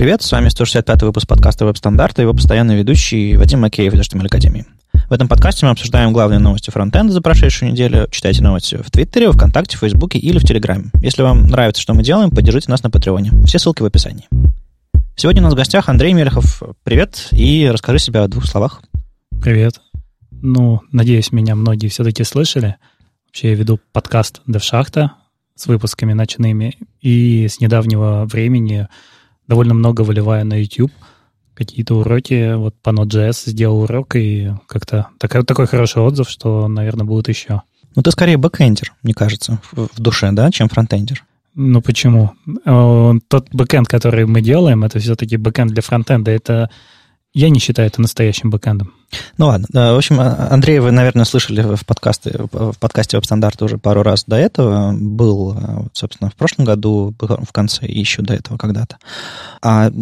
Привет, с вами 165 выпуск подкаста «Веб-стандарты» и его постоянный ведущий Вадим Макеев из HTML Академии. В этом подкасте мы обсуждаем главные новости фронтенда за прошедшую неделю. Читайте новости в Твиттере, ВКонтакте, Фейсбуке или в Телеграме. Если вам нравится, что мы делаем, поддержите нас на Патреоне. Все ссылки в описании. Сегодня у нас в гостях Андрей Мелехов. Привет, и расскажи себя в двух словах. Привет. Ну, надеюсь, меня многие все-таки слышали. Вообще я веду подкаст «Девшахта» с выпусками ночными, и с недавнего времени довольно много выливаю на YouTube какие-то уроки. Вот по Node.js сделал урок, и как-то такой, такой хороший отзыв, что, наверное, будут еще. Ну, ты скорее бэкэндер, мне кажется, в, в душе, да, чем фронтендер. Ну, почему? Э, тот бэкэнд, который мы делаем, это все-таки бэкэнд для фронтенда. Это я не считаю это настоящим бэкэндом. Ну ладно. В общем, а, Андрей, вы, наверное, слышали в, подкасте, в подкасте веб-стандарта уже пару раз до этого. Был, а, собственно, в прошлом году, в конце, и еще до этого когда-то. А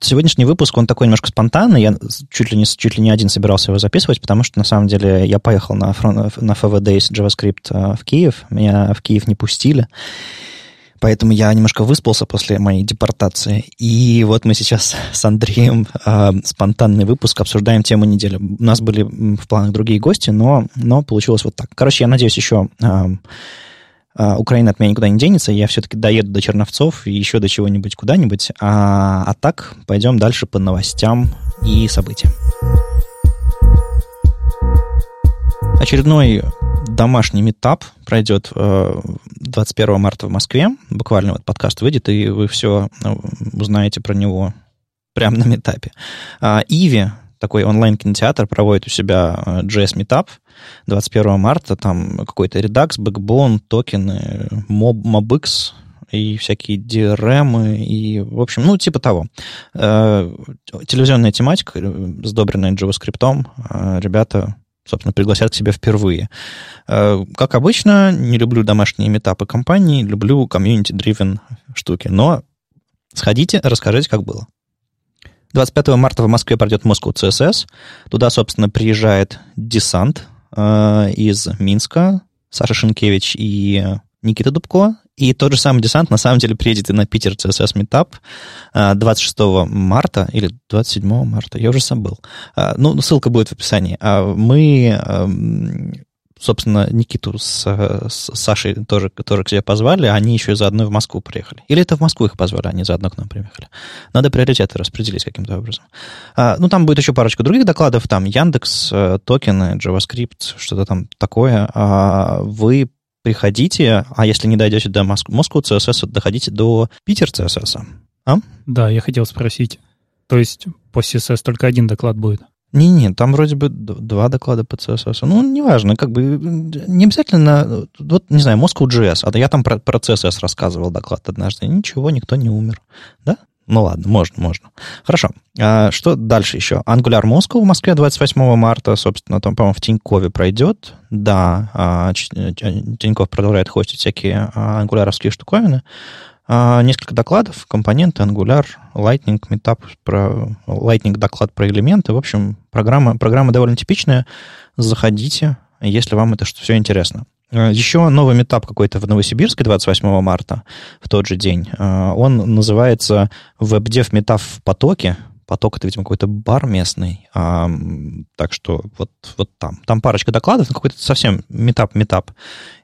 сегодняшний выпуск, он такой немножко спонтанный. Я чуть ли, не, чуть ли не один собирался его записывать, потому что, на самом деле, я поехал на, на FV Days JavaScript а, в Киев. Меня в Киев не пустили. Поэтому я немножко выспался после моей депортации. И вот мы сейчас с Андреем э, спонтанный выпуск обсуждаем тему недели. У нас были в планах другие гости, но, но получилось вот так. Короче, я надеюсь, еще э, э, Украина от меня никуда не денется. Я все-таки доеду до Черновцов и еще до чего-нибудь куда-нибудь. А, а так пойдем дальше по новостям и событиям. Очередной домашний метап пройдет 21 э, марта в Москве. Буквально вот подкаст выйдет, и вы все э, узнаете про него прямо на метапе. А, Иви, такой онлайн-кинотеатр, проводит у себя JS э, Meetup 21 марта. Там какой-то Redux, Backbone, токены, Mob, MobX, и всякие DRM, и, в общем, ну, типа того. Телевизионная тематика, сдобренная JavaScript. Ребята собственно, пригласят к себе впервые. Э, как обычно, не люблю домашние метапы компании, люблю комьюнити-дривен штуки, но сходите, расскажите, как было. 25 марта в Москве пройдет Moscow CSS. Туда, собственно, приезжает десант э, из Минска, Саша Шенкевич и Никита Дубко. И тот же самый десант на самом деле приедет и на Питер CSS Meetup 26 марта или 27 марта, я уже забыл. А, ну, ссылка будет в описании. А мы, эм, собственно, Никиту с, с Сашей тоже, тоже к себе позвали, они еще заодно в Москву приехали. Или это в Москву их позвали, они заодно к нам приехали. Надо приоритеты распределить каким-то образом. А, ну, там будет еще парочка других докладов, там Яндекс, э, токены, JavaScript, что-то там такое. А вы приходите, а если не дойдете до Моск... Москвы CSS, доходите до Питер CSS. А? Да, я хотел спросить. То есть по CSS только один доклад будет? Не-не, там вроде бы два доклада по CSS. Ну, неважно, как бы не обязательно, вот, не знаю, Moscow.js, а я там про, про CSS рассказывал доклад однажды. Ничего, никто не умер. Да? Ну ладно, можно, можно. Хорошо. А что дальше еще? Angular Moscow в Москве 28 марта, собственно, там, по-моему, в Тинькове пройдет. Да, а, Тиньков продолжает хостить всякие а, ангуляровские штуковины. А, несколько докладов, компоненты, Angular, Lightning, Meetup, про Lightning доклад про элементы. В общем, программа, программа довольно типичная. Заходите, если вам это все интересно. Э, Еще новый метап какой-то в Новосибирске 28 марта, в тот же день. Э, он называется WebDev Meetup в потоке. Поток это, видимо, какой-то бар местный. А, так что вот, вот там. Там парочка докладов, какой-то совсем митап-митап.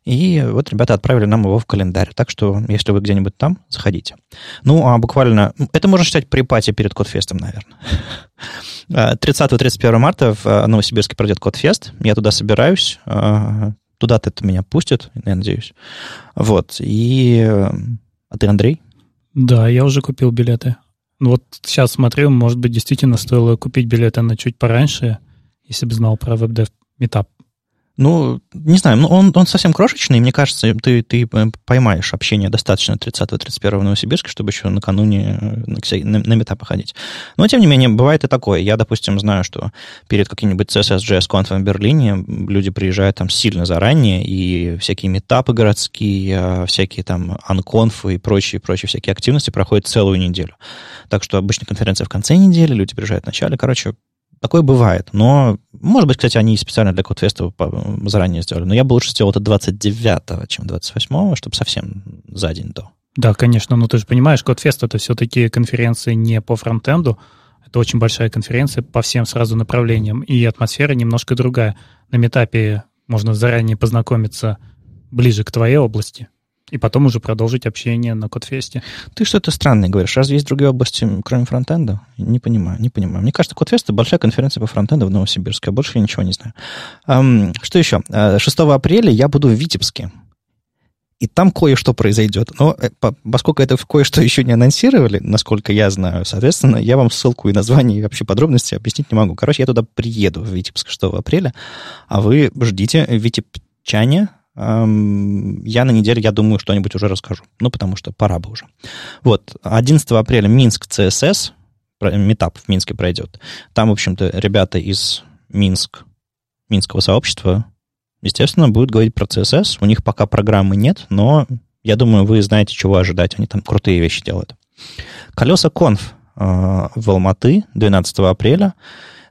И вот ребята отправили нам его в календарь. Так что, если вы где-нибудь там, заходите. Ну, а буквально... Это можно считать pre-party перед CodeFest'ом, наверное. 30-31 марта в Новосибирске пройдет CodeFest. Я туда собираюсь. Туда-то это меня пустят, я надеюсь. Вот. И... А ты, Андрей? Да, я уже купил билеты. Ну вот сейчас смотрю, может быть, действительно стоило купить билеты на чуть пораньше, если бы знал про WebDev Meetup. Ну, не знаю, ну он, он совсем крошечный, мне кажется, ты, ты поймаешь общение достаточно 30-31 в Новосибирске, чтобы еще накануне э, на, на, на мета походить. Но, тем не менее, бывает и такое. Я, допустим, знаю, что перед каким-нибудь CSS.js конфом в Берлине люди приезжают там сильно заранее, и всякие метапы городские, а, всякие там анконфы и прочие, прочие всякие активности проходят целую неделю. Так что обычно конференция в конце недели, люди приезжают в начале. Короче, Такое бывает. Но, может быть, кстати, они специально для Кодфеста заранее сделали. Но я бы лучше сделал это 29-го, чем 28-го, чтобы совсем за день до. Да, конечно, но ты же понимаешь, Кодфест — это все-таки конференция не по фронтенду, это очень большая конференция по всем сразу направлениям, и атмосфера немножко другая. На метапе можно заранее познакомиться ближе к твоей области, и потом уже продолжить общение на Кодфесте. Ты что-то странное говоришь. Разве есть другие области, кроме фронтенда? Не понимаю, не понимаю. Мне кажется, Кодфест — это большая конференция по фронтенду в Новосибирске, а больше я ничего не знаю. Что еще? 6 э, апреля я буду в Витебске. И там кое-что произойдет. Но э, поскольку это кое-что еще не анонсировали, насколько я знаю, соответственно, я вам ссылку и название, и вообще подробности объяснить не могу. Короче, я туда приеду в Витебск 6 апреля, а вы ждите витебчане, я на неделе, я думаю, что-нибудь уже расскажу. Ну, потому что пора бы уже. Вот, 11 апреля Минск ЦСС, метап в Минске пройдет. Там, в общем-то, ребята из Минск, Минского сообщества, естественно, будут говорить про CSS. У них пока программы нет, но я думаю, вы знаете, чего ожидать. Они там крутые вещи делают. Kolesa Conf э, в Алматы 12 апреля.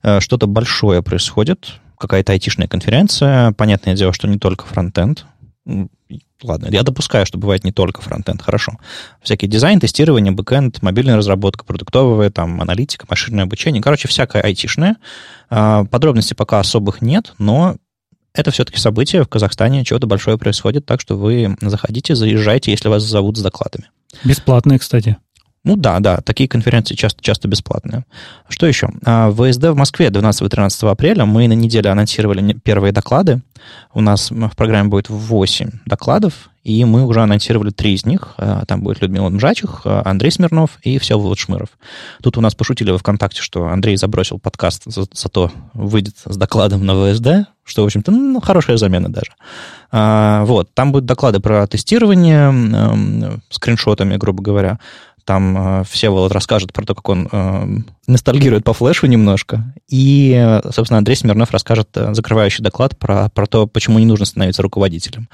Э, что-то большое происходит какая-то айтишная конференция. Понятное дело, что не только фронтенд. Ладно, я допускаю, что бывает не только фронтенд, хорошо. Всякий дизайн, тестирование, бэкенд, мобильная разработка, продуктовая, там, аналитика, машинное обучение. Короче, всякое айтишное. А, подробностей пока особых нет, но это все-таки событие в Казахстане, чего-то большое происходит, так что вы заходите, заезжайте, если вас зовут с докладами. Бесплатные, кстати. Ну да, да, такие конференции часто, часто бесплатные. Что еще? А, ВСД в Москве 12-13 апреля. Мы на неделе анонсировали первые доклады. У нас в программе будет 8 докладов, и мы уже анонсировали три из них. А, там будет Людмила Мжачих, а, Андрей Смирнов и Всеволод Шмыров. Тут у нас пошутили во ВКонтакте, что Андрей забросил подкаст, за, зато выйдет с докладом на ВСД, что, в общем-то, ну, хорошая замена даже. А, вот, там будут доклады про тестирование э, скриншотами, грубо говоря, там э, Всеволод расскажет про то, как он э, ностальгирует по флешу немножко. И, собственно, Андрей Смирнов расскажет э, закрывающий доклад про, про то, почему не нужно становиться руководителем.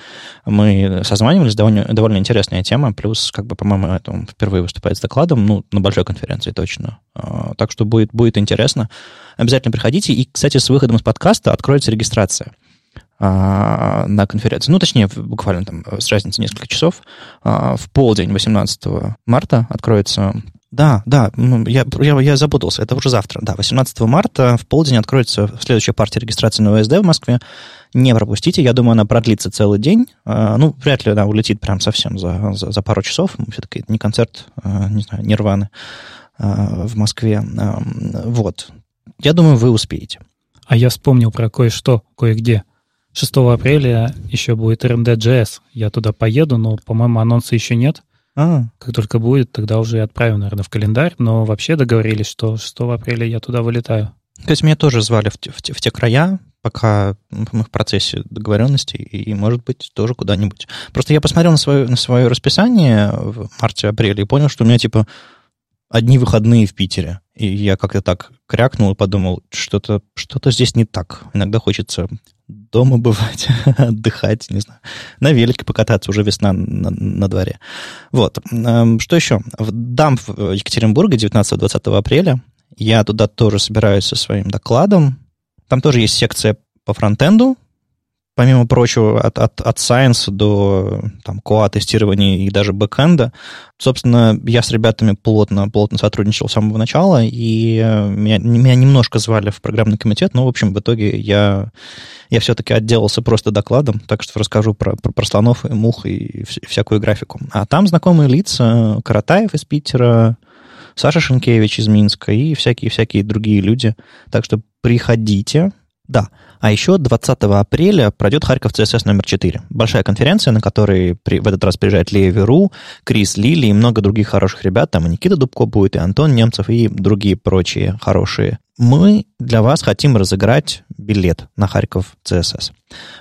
Мы созванивались, довольно, довольно интересная тема, плюс, как бы, по-моему, это он впервые выступает с докладом, ну, на большой конференции точно. Э, так что будет, будет интересно. Обязательно приходите. И, кстати, с выходом из подкаста откроется регистрация. А, на конференции. Ну, точнее, буквально там с разницей несколько часов. А, в полдень 18 марта откроется да, да, ну, я, я, я запутался, это уже завтра. Да, 18 марта в полдень откроется следующая партия регистрации на ОСД в Москве. Не пропустите, я думаю, она продлится целый день. А, ну, вряд ли она улетит прям совсем за, за, за пару часов. Все-таки это не концерт, не знаю, Нирваны в Москве. Вот. Я думаю, вы успеете. А я вспомнил про кое-что, кое-где. 6 апреля еще будет RMD.js. Я туда поеду, но, по-моему, анонса еще нет. А. Как только будет, тогда уже и отправим, наверное, в календарь. Но вообще договорились, что 6 апреля я туда вылетаю. То есть меня тоже звали в те, в те, в те края, пока мы в процессе договоренности, и, может быть, тоже куда-нибудь. Просто я посмотрел на свое, на свое расписание в марте-апреле и понял, что у меня, типа, одни выходные в Питере. И я как-то так крякнул и подумал, что-то что здесь не так. Иногда хочется дома бывать, отдыхать, не знаю, на велике покататься, уже весна на, на дворе. Вот. Эм, что еще? В Дамп Екатеринбурга 19-20 апреля. Я туда тоже собираюсь со своим докладом. Там тоже есть секция по фронтенду, помимо прочего, от, от, от Science до там, QA-тестирования и даже бэкэнда. Собственно, я с ребятами плотно, плотно сотрудничал с самого начала, и э, меня, меня немножко звали в программный комитет, но, в общем, в итоге я, я все-таки отделался просто докладом, так что расскажу про, про, про слонов и мух и всякую графику. А там знакомые лица, Каратаев из Питера, Саша Шенкевич из Минска и всякие-всякие другие люди. Так что приходите. Да, а еще 20 апреля пройдет Харьков CSS номер 4. Большая конференция, на которой при, в этот раз приезжает Лея Веру, Крис Лили и много других хороших ребят. Там и Никита Дубко будет, и Антон Немцев, и другие прочие хорошие. Мы для вас хотим разыграть билет на Харьков CSS.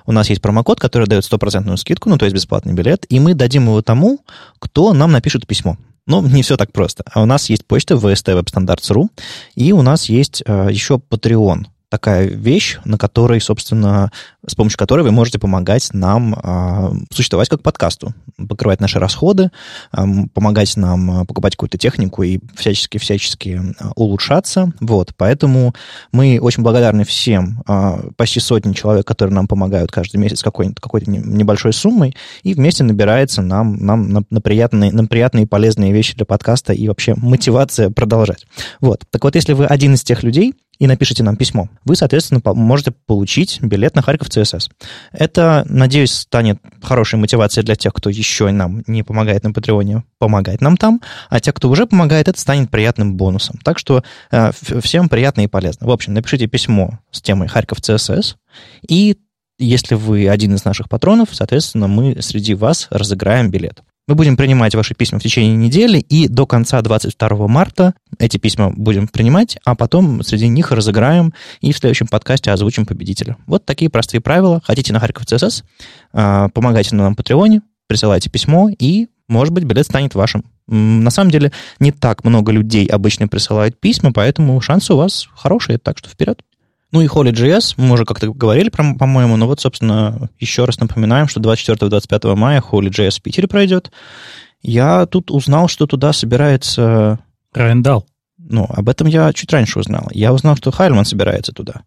У нас есть промокод, который дает стопроцентную скидку, ну, то есть бесплатный билет, и мы дадим его тому, кто нам напишет письмо. Но не все так просто. А у нас есть почта vstwebstandards.ru, и у нас есть э, еще Patreon такая вещь, на которой, собственно, с помощью которой вы можете помогать нам э, существовать как подкасту, покрывать наши расходы, э, помогать нам покупать какую-то технику и всячески-всячески улучшаться. Вот, поэтому мы очень благодарны всем, э, почти сотни человек, которые нам помогают каждый месяц какой-то небольшой суммой, и вместе набирается нам, нам на, на, приятные, на приятные и полезные вещи для подкаста и вообще мотивация продолжать. Вот. Так вот, если вы один из тех людей, и напишите нам письмо, вы, соответственно, можете получить билет на Харьков ЦСС. Это, надеюсь, станет хорошей мотивацией для тех, кто еще нам не помогает на Патреоне, помогать нам там, а те, кто уже помогает, это станет приятным бонусом. Так что э, всем приятно и полезно. В общем, напишите письмо с темой Харьков ЦСС, и если вы один из наших патронов, соответственно, мы среди вас разыграем билет. Мы будем принимать ваши письма в течение недели, и до конца 22 марта эти письма будем принимать, а потом среди них разыграем и в следующем подкасте озвучим победителя. Вот такие простые правила. Хотите на Харьков ЦСС, а, помогайте нам на Патреоне, присылайте письмо, и, может быть, билет станет вашим. На самом деле, не так много людей обычно присылают письма, поэтому шансы у вас хорошие, так что вперед. Ну и Holy.js, мы уже как-то говорили, по-моему, но вот, собственно, еще раз напоминаем, что 24-25 мая Holy.js в Питере пройдет. Я тут узнал, что туда собирается... Райндал. Ну, об этом я чуть раньше узнал. Я узнал, что Хайльман собирается туда.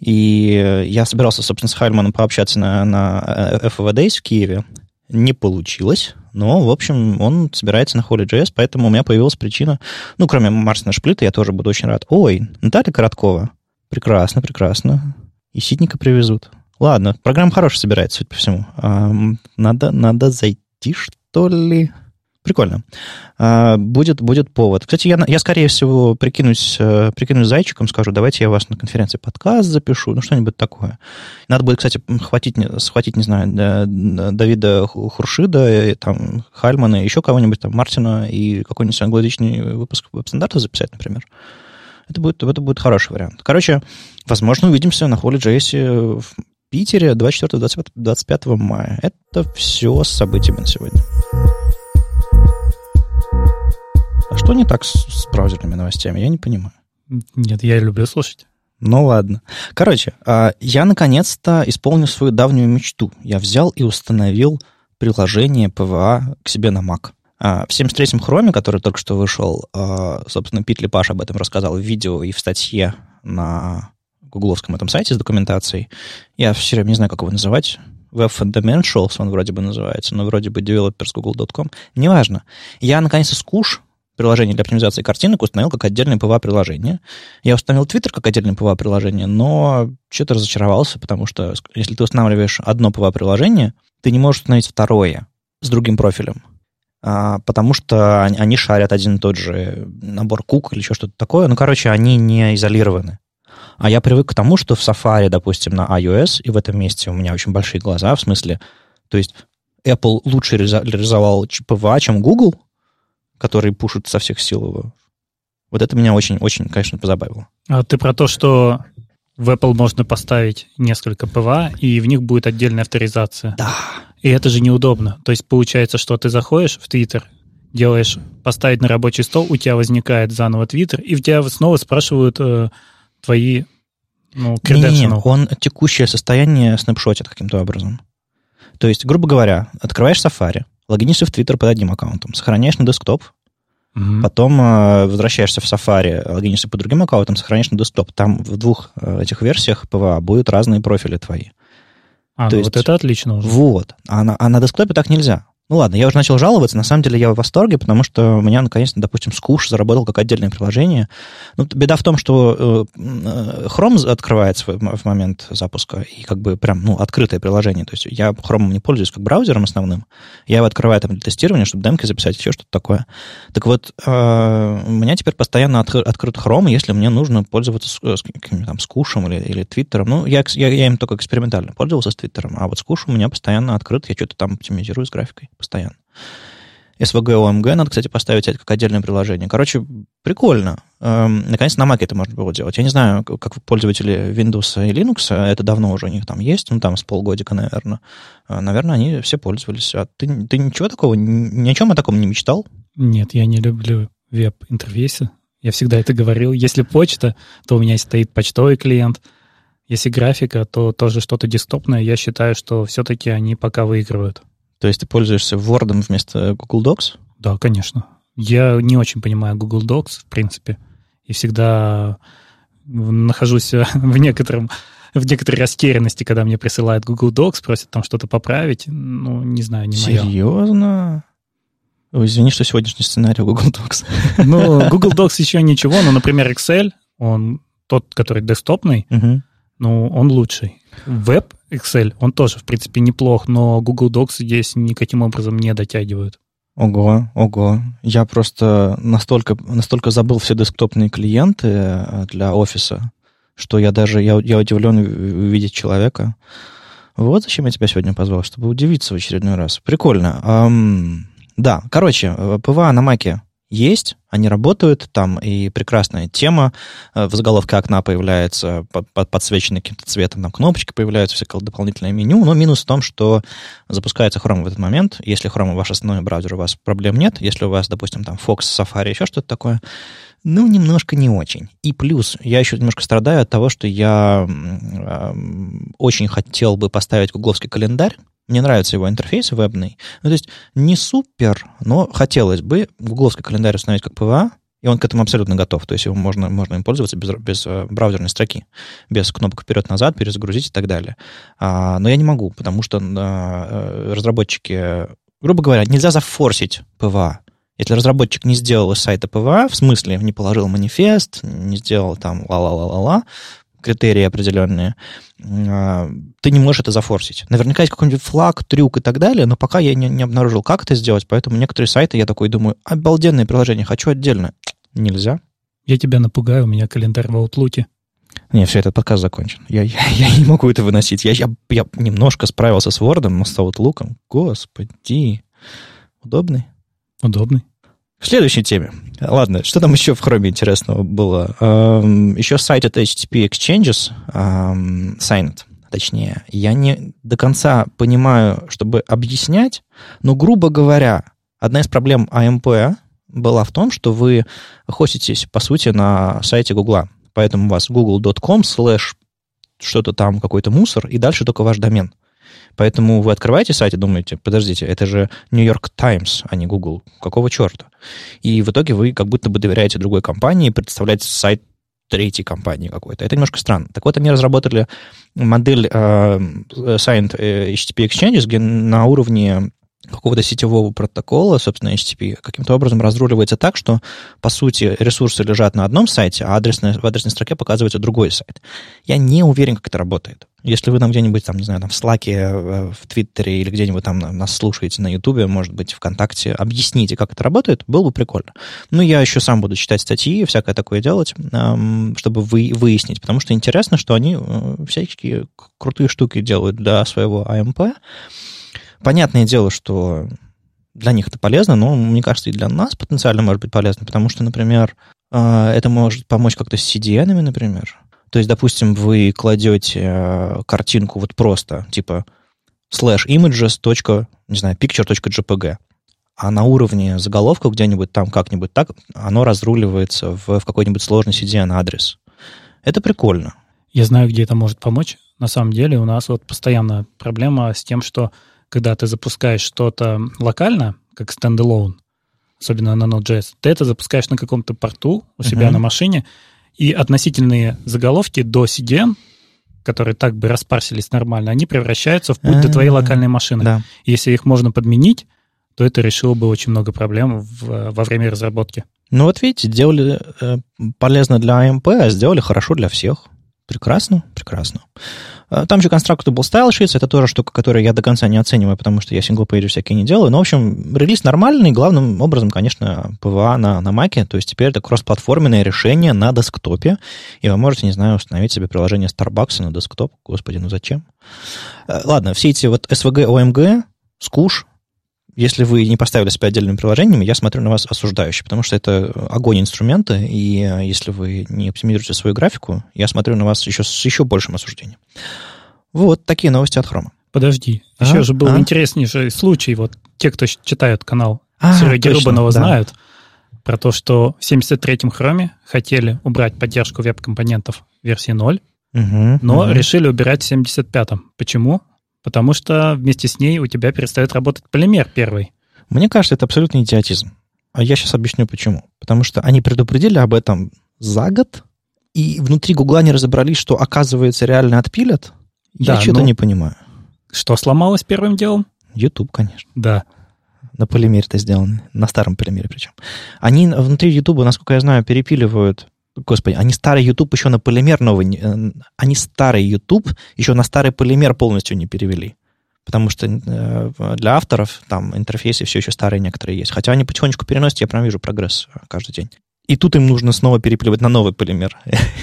И я собирался, собственно, с Хайльманом пообщаться на, на FOV Days в Киеве. Не получилось. Но, в общем, он собирается на Holy.js, поэтому у меня появилась причина... Ну, кроме Марсина Шплита, я тоже буду очень рад. Ой, Наталья Короткова, Прекрасно, прекрасно. И ситника привезут. Ладно, программа хорошая собирается, судя по всему. А, надо, надо зайти, что ли? Прикольно. А, будет, будет повод. Кстати, я, я скорее всего, прикинусь, э, прикинусь зайчиком, скажу, давайте я вас на конференции подкаст запишу, ну, что-нибудь такое. Надо будет, кстати, хватить, схватить, не знаю, Давида Хуршида, э, там, Хальмана, еще кого-нибудь, там, Мартина и какой-нибудь англоязычный выпуск веб-стандарта записать, например. Это будет, это будет хороший вариант. Короче, возможно, увидимся на холле JS в Питере 24-25 мая. Это все с событиями на сегодня. А что не так с, с браузерными новостями? Я не понимаю. Нет, я люблю слушать. Ну ладно. Короче, а, я наконец-то исполнил свою давнюю мечту. Я взял и установил приложение PVA к себе на Mac. А, в 73-м хроме, который только что вышел, а, собственно, Пит Лепаш об этом рассказал в видео и в статье на гугловском этом сайте с документацией. Я все время не знаю, как его называть. Web Fundamentals он вроде бы называется, но вроде бы developers.google.com. Неважно. Я, наконец, из Куш, приложение для оптимизации картинок, установил как отдельное PWA-приложение. Я установил Twitter как отдельное PWA-приложение, но что-то разочаровался, потому что если ты устанавливаешь одно PWA-приложение, ты не можешь установить второе с другим профилем. А, потому что они шарят один и тот же набор кук или еще что-то такое. Ну, короче, они не изолированы. А я привык к тому, что в Safari, допустим, на iOS, и в этом месте у меня очень большие глаза, в смысле, то есть Apple лучше реализовал PWA, чем Google, который пушит со всех сил его. Вот это меня очень-очень, конечно, позабавило. А ты про то, что в Apple можно поставить несколько PWA, и в них будет отдельная авторизация. Да. И это же неудобно. То есть получается, что ты заходишь в Твиттер, делаешь поставить на рабочий стол, у тебя возникает заново Твиттер, и в тебя снова спрашивают э, твои ну, Не, не, он текущее состояние снапшотит каким-то образом. То есть, грубо говоря, открываешь Safari, логинишься в Твиттер под одним аккаунтом, сохраняешь на десктоп, Угу. Потом э, возвращаешься в Safari, логинишься по другим аккаунтам, сохраняешь на десктоп. Там в двух э, этих версиях PWA будут разные профили твои. А, То ну есть, вот это отлично уже. Вот. А на, а на десктопе так нельзя. Ну ладно, я уже начал жаловаться. На самом деле я в восторге, потому что у меня наконец-то, допустим, Скуш заработал как отдельное приложение. Ну, беда в том, что э, э, Chrome открывается в, момент запуска, и как бы прям, ну, открытое приложение. То есть я Chrome не пользуюсь как браузером основным. Я его открываю там для тестирования, чтобы демки записать, еще что-то такое. Так вот, э, у меня теперь постоянно откры, открыт Chrome, если мне нужно пользоваться там Скушем или, или Твиттером. Ну, я, я, я им только экспериментально пользовался с Твиттером, а вот Скуш у меня постоянно открыт, я что-то там оптимизирую с графикой постоянно. SVG OMG надо, кстати, поставить как отдельное приложение. Короче, прикольно. Эм, наконец на Mac это можно было делать. Я не знаю, как пользователи Windows и Linux, это давно уже у них там есть, ну там с полгодика, наверное. Э, наверное, они все пользовались. А ты, ты ничего такого, ни о чем о таком не мечтал? Нет, я не люблю веб-интерфейсы. Я всегда это говорил. Если почта, то у меня стоит почтовый клиент. Если графика, то тоже что-то десктопное. Я считаю, что все-таки они пока выигрывают. То есть ты пользуешься Word вместо Google Docs? Да, конечно. Я не очень понимаю Google Docs, в принципе, и всегда нахожусь в некотором в некоторой растерянности, когда мне присылают Google Docs, просят там что-то поправить. Ну, не знаю, не мое. Серьезно? Ой, извини, что сегодняшний сценарий Google Docs. Ну, Google Docs еще ничего, но, например, Excel, он тот, который десктопный, угу. ну, он лучший. Веб Excel, он тоже, в принципе, неплох, но Google Docs здесь никаким образом не дотягивают. Ого, ого. Я просто настолько, настолько забыл все десктопные клиенты э, для офиса, что я даже, я, я удивлен увидеть человека. Вот зачем я тебя сегодня позвал, чтобы удивиться в очередной раз. Прикольно. Эм, да, короче, э, PWA на Маке есть, они работают, там и прекрасная тема, э, в заголовке окна появляется подсвеченный каким-то цветом, там кнопочки появляются, всякое дополнительное меню, но минус в том, что запускается Chrome в этот момент, если Chrome ваш основной браузер, у вас проблем нет, если у вас, допустим, там Fox, Safari, еще что-то такое, ну, немножко не очень. И плюс, я еще немножко страдаю от того, что я э, очень хотел бы поставить гугловский календарь. Мне нравится его интерфейс вебный. Ну, то есть не супер, но хотелось бы гугловский календарь установить как PWA, и он к этому абсолютно готов. То есть его можно, можно им пользоваться без, без э, браузерной строки, без кнопок вперед-назад, перезагрузить и так далее. А, но я не могу, потому что а, разработчики, грубо говоря, нельзя зафорсить PWA. Если разработчик не сделал из сайта PWA, в смысле не положил манифест, не сделал там ла-ла-ла-ла-ла, критерии определенные, а, ты не можешь это зафорсить. Наверняка есть какой-нибудь флаг, трюк и так далее, но пока я не, не обнаружил, как это сделать, поэтому некоторые сайты, я такой думаю, обалденное приложение, хочу отдельно. Нельзя. Я тебя напугаю, у меня календарь в Outlook. Не, все, этот подкаст закончен. Я, я, я не могу это выносить. Я, я, я немножко справился с Word, но с Outlook, господи, удобный. Удобный. К следующей теме. Ладно, что там еще в Chrome интересного было? Эм, еще сайт от HTTP Exchanges, эм, Signet, точнее. Я не до конца понимаю, чтобы объяснять, но, грубо говоря, одна из проблем AMP была в том, что вы хоститесь, по сути, на сайте Google. Поэтому у вас google.com slash что-то там, какой-то мусор, и дальше только ваш домен. Поэтому вы открываете сайт и думаете, подождите, это же New York Times, а не Google. Какого черта? И в итоге вы как будто бы доверяете другой компании, представляете сайт третьей компании какой-то. Это немножко странно. Так вот, они разработали модель э, Signed э, HTTP Exchanges, где на уровне какого-то сетевого протокола, собственно, HTTP, каким-то образом разруливается так, что, по сути, ресурсы лежат на одном сайте, а адресной, в адресной строке показывается другой сайт. Я не уверен, как это работает. Если вы там где-нибудь, там, не знаю, там в Slack, э, в Твиттере или где-нибудь там нас слушаете на Ютубе, может быть, ВКонтакте, объясните, как это работает, было бы прикольно. Ну, я еще сам буду читать статьи, всякое такое делать, чтобы вы, выяснить, потому что интересно, что они э, всякие крутые штуки делают для своего AMP, Понятное дело, что для них это полезно, но, мне кажется, и для нас потенциально может быть полезно, потому что, например, э, это может помочь как-то с CDN, например. То есть, допустим, вы кладете э, картинку вот просто, типа slash images. не знаю, picture.jpg, а на уровне заголовка где-нибудь там как-нибудь так, оно разруливается в, в какой-нибудь сложный CDN-адрес. Это прикольно. Я знаю, где это может помочь. На самом деле у нас вот постоянно проблема с тем, что когда ты запускаешь что-то локально, как стендалone, особенно на Node.js, ты это запускаешь на каком-то порту у себя uh-huh. на машине, и относительные заголовки до CDN, которые так бы распарсились нормально, они превращаются в путь uh-huh. до твоей локальной машины. Да. Если их можно подменить, то это решило бы очень много проблем в, во время разработки. Ну вот видите, делали э, полезно для AMP, а сделали хорошо для всех. Прекрасно, прекрасно. А, там же Constructable Style Sheets, это тоже штука, которую я до конца не оцениваю, потому что я синглпейджи всякие не делаю. Но, в общем, релиз нормальный, главным образом, конечно, PVA на, на Mac, то есть теперь это кроссплатформенное решение на десктопе, и вы можете, не знаю, установить себе приложение Starbucks на десктоп. Господи, ну зачем? А, ладно, все эти вот SVG, OMG, скуш, если вы не поставили себя отдельными приложениями, я смотрю на вас осуждающе, потому что это огонь инструмента, и э, если вы не оптимизируете свою графику, я смотрю на вас еще с еще большим осуждением. Вот такие новости от Хрома. Подожди, а? еще же был а? интереснейший случай, вот те, кто читают канал а, Сереги точно, Рубанова, да. знают про то, что в 73-м Хроме хотели убрать поддержку веб-компонентов версии 0, Мгм, но мгм. решили убирать в 75-м. Почему? Потому что вместе с ней у тебя перестает работать полимер первый. Мне кажется, это абсолютный идиотизм. А я сейчас объясню почему. Потому что они предупредили об этом за год, и внутри Гугла не разобрались, что, оказывается, реально отпилят. Я Да, что-то ну- не понимаю. Что сломалось первым делом? YouTube, конечно. Да. На полимере это сделано. На старом полимере причем. Они внутри YouTube, насколько я знаю, перепиливают... Господи, они старый YouTube еще на полимер новый... э, Они старый YouTube еще на старый полимер полностью не перевели. Потому что э, для авторов там интерфейсы все еще старые некоторые есть. Хотя они потихонечку переносят, я прям вижу прогресс э, каждый день. И тут им нужно снова перепиливать на новый полимер.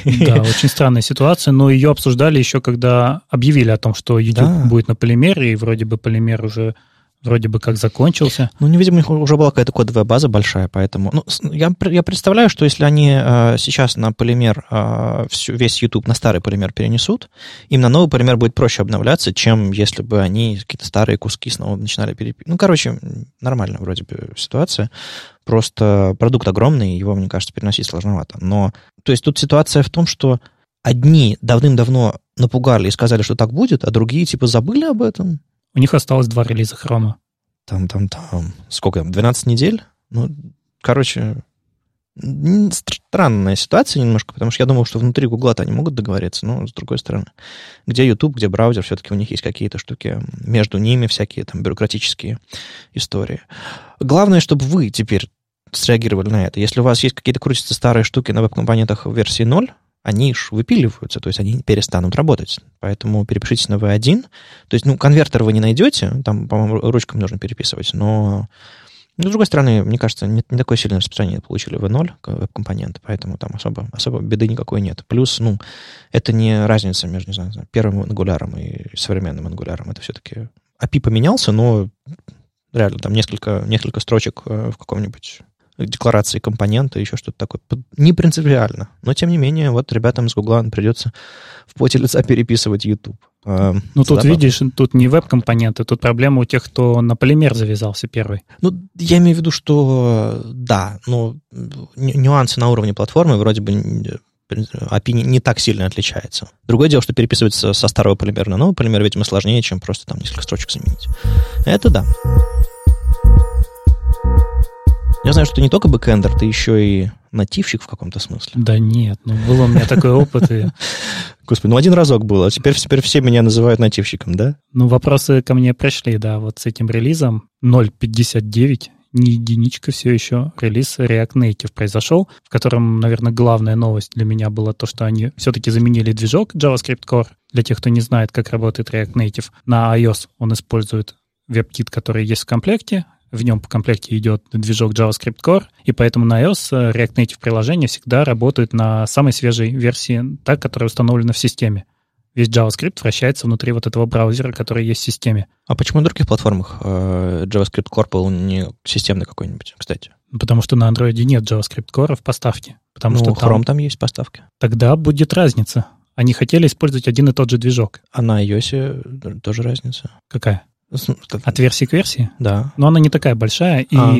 Да, очень странная ситуация, но ее обсуждали еще, когда объявили о том, что YouTube Да. будет на полимере, и вроде бы полимер уже вроде бы как закончился. Ну, не, видимо, у них уже была какая-то кодовая база большая, поэтому... Ну, я, я представляю, что если они э, сейчас на полимер, э, всю- весь YouTube на старый полимер перенесут, им на новый полимер будет проще обновляться, чем если бы они какие-то старые куски снова начинали переписывать. Ну, короче, нормально вроде бы ситуация. Просто продукт огромный, его, мне кажется, переносить сложновато. Но, то есть тут ситуация в том, что одни давным-давно напугали и сказали, что так будет, а другие типа забыли об этом. У них осталось два релиза хрома. Там, там, там, сколько там, 12 недель? Ну, короче, странная ситуация немножко, потому что я думал, что внутри Гугла-то они могут договориться, но с другой стороны, где YouTube, где браузер, все-таки у них есть какие-то штуки между ними, всякие там бюрократические истории. Главное, чтобы вы теперь среагировали на это. Если у вас есть какие-то крутятся старые штуки на веб-компонентах в версии 0, они ж выпиливаются, то есть они перестанут работать. Поэтому перепишитесь на V1. То есть, ну, конвертер вы не найдете, там, по-моему, ручками нужно переписывать, но ну, с другой стороны, мне кажется, не, не такое сильное распространение получили V0 к- веб-компоненты, поэтому там особо, особо беды никакой нет. Плюс, ну, это не разница между, не знаю, первым ангуляром и современным ангуляром. Это все-таки API поменялся, но реально там несколько, несколько строчек э, в каком-нибудь декларации компонента, еще что-то такое. Не принципиально. Но, тем не менее, вот ребятам из Гугла придется в поте лица переписывать YouTube. Э, Ну, тут, забавно. видишь, тут не веб-компоненты, тут проблема у тех, кто на полимер завязался первый. Ну, я имею в виду, что э, да, но ню- нюансы на уровне платформы вроде бы н- API не, не так сильно отличается. Другое дело, что переписывается со старого полимера на новый полимер, видимо, сложнее, чем просто там несколько строчек заменить. Это да. Я знаю, что ты не только бэкэндер, ты еще и нативщик в каком-то смысле. Да нет, ну был у меня такой опыт, и Господи, ну один разок было, а теперь, теперь все меня называют нативщиком, да? Ну, вопросы ко мне пришли, да, вот с этим релизом 0.59, не единичка все еще, релиз React Native произошел, в котором, наверное, главная новость для меня была то, что они все-таки заменили движок JavaScript Core. Для тех, кто не знает, как работает React Native, на iOS он использует WebKit, который есть в комплекте, в нем по комплекте идет движок JavaScript Core, и поэтому на iOS э, React Native приложения всегда работают на самой свежей версии, та, которая установлена в системе. Весь JavaScript вращается внутри вот этого браузера, который есть в системе. А почему на других платформах э, JavaScript Core был не системный какой-нибудь, кстати? Потому что на Android нет JavaScript Core в поставке. Потому ну, что там- Chrome там есть поставки. тогда будет разница. Они хотели использовать один и тот же движок. А на iOS тоже разница. Какая? Как- От версии к версии? Да. Но она не такая большая, и А.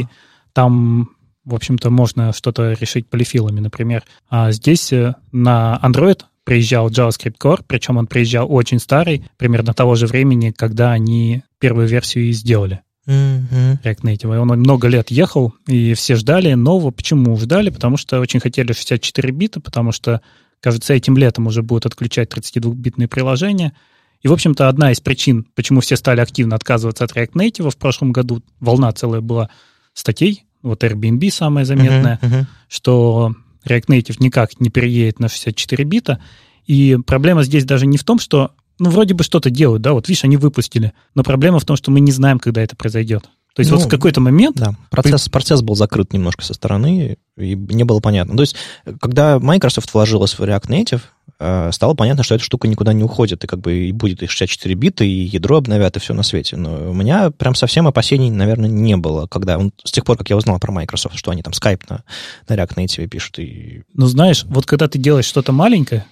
там, в общем-то, можно что-то решить полифилами, например. А здесь э, на Android приезжал JavaScript Core, причем он приезжал очень старый, примерно того же времени, когда они первую версию и сделали. Мгм. React Native. И он много лет ехал, и все ждали нового. Почему ждали? Потому что очень хотели 64 бита, потому что, кажется, этим летом уже будут отключать 32-битные приложения. И, в общем-то, одна из причин, почему все стали активно отказываться от React Native в прошлом году, волна целая была статей, вот Airbnb самая заметная, Мгм, мгм. что React Native никак не переедет на 64 бита. И проблема здесь даже не в том, что, ну, вроде бы что-то делают, да, вот видишь, они выпустили, но проблема в том, что мы не знаем, когда это произойдет. То есть Ну, вот в какой-то момент Да, процесс, процесс был закрыт немножко со стороны, и не было понятно. То есть, когда Microsoft вложилась в React Native, стало понятно, что эта штука никуда не уходит, и как бы и будет и 64 бита, и ядро обновят, и все на свете. Но у меня прям совсем опасений, наверное, не было, когда он, с тех пор, как я узнал про Microsoft, что они там Skype на, на React Native пишут, и Ну, знаешь, вот когда ты делаешь что-то маленькое,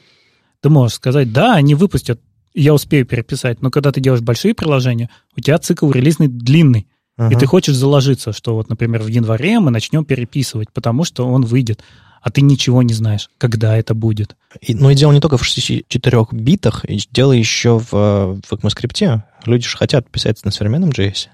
ты можешь сказать, да, они выпустят, я успею переписать, но когда ты делаешь большие приложения, у тебя цикл релизный длинный. Ага. И ты хочешь заложиться, что вот, например, в январе мы начнем переписывать, потому что он выйдет, а ты ничего не знаешь, когда это будет. И, ну и дело не только в 64 битах, дело еще в, в ECMAScript. Люди же хотят писать на современном JS.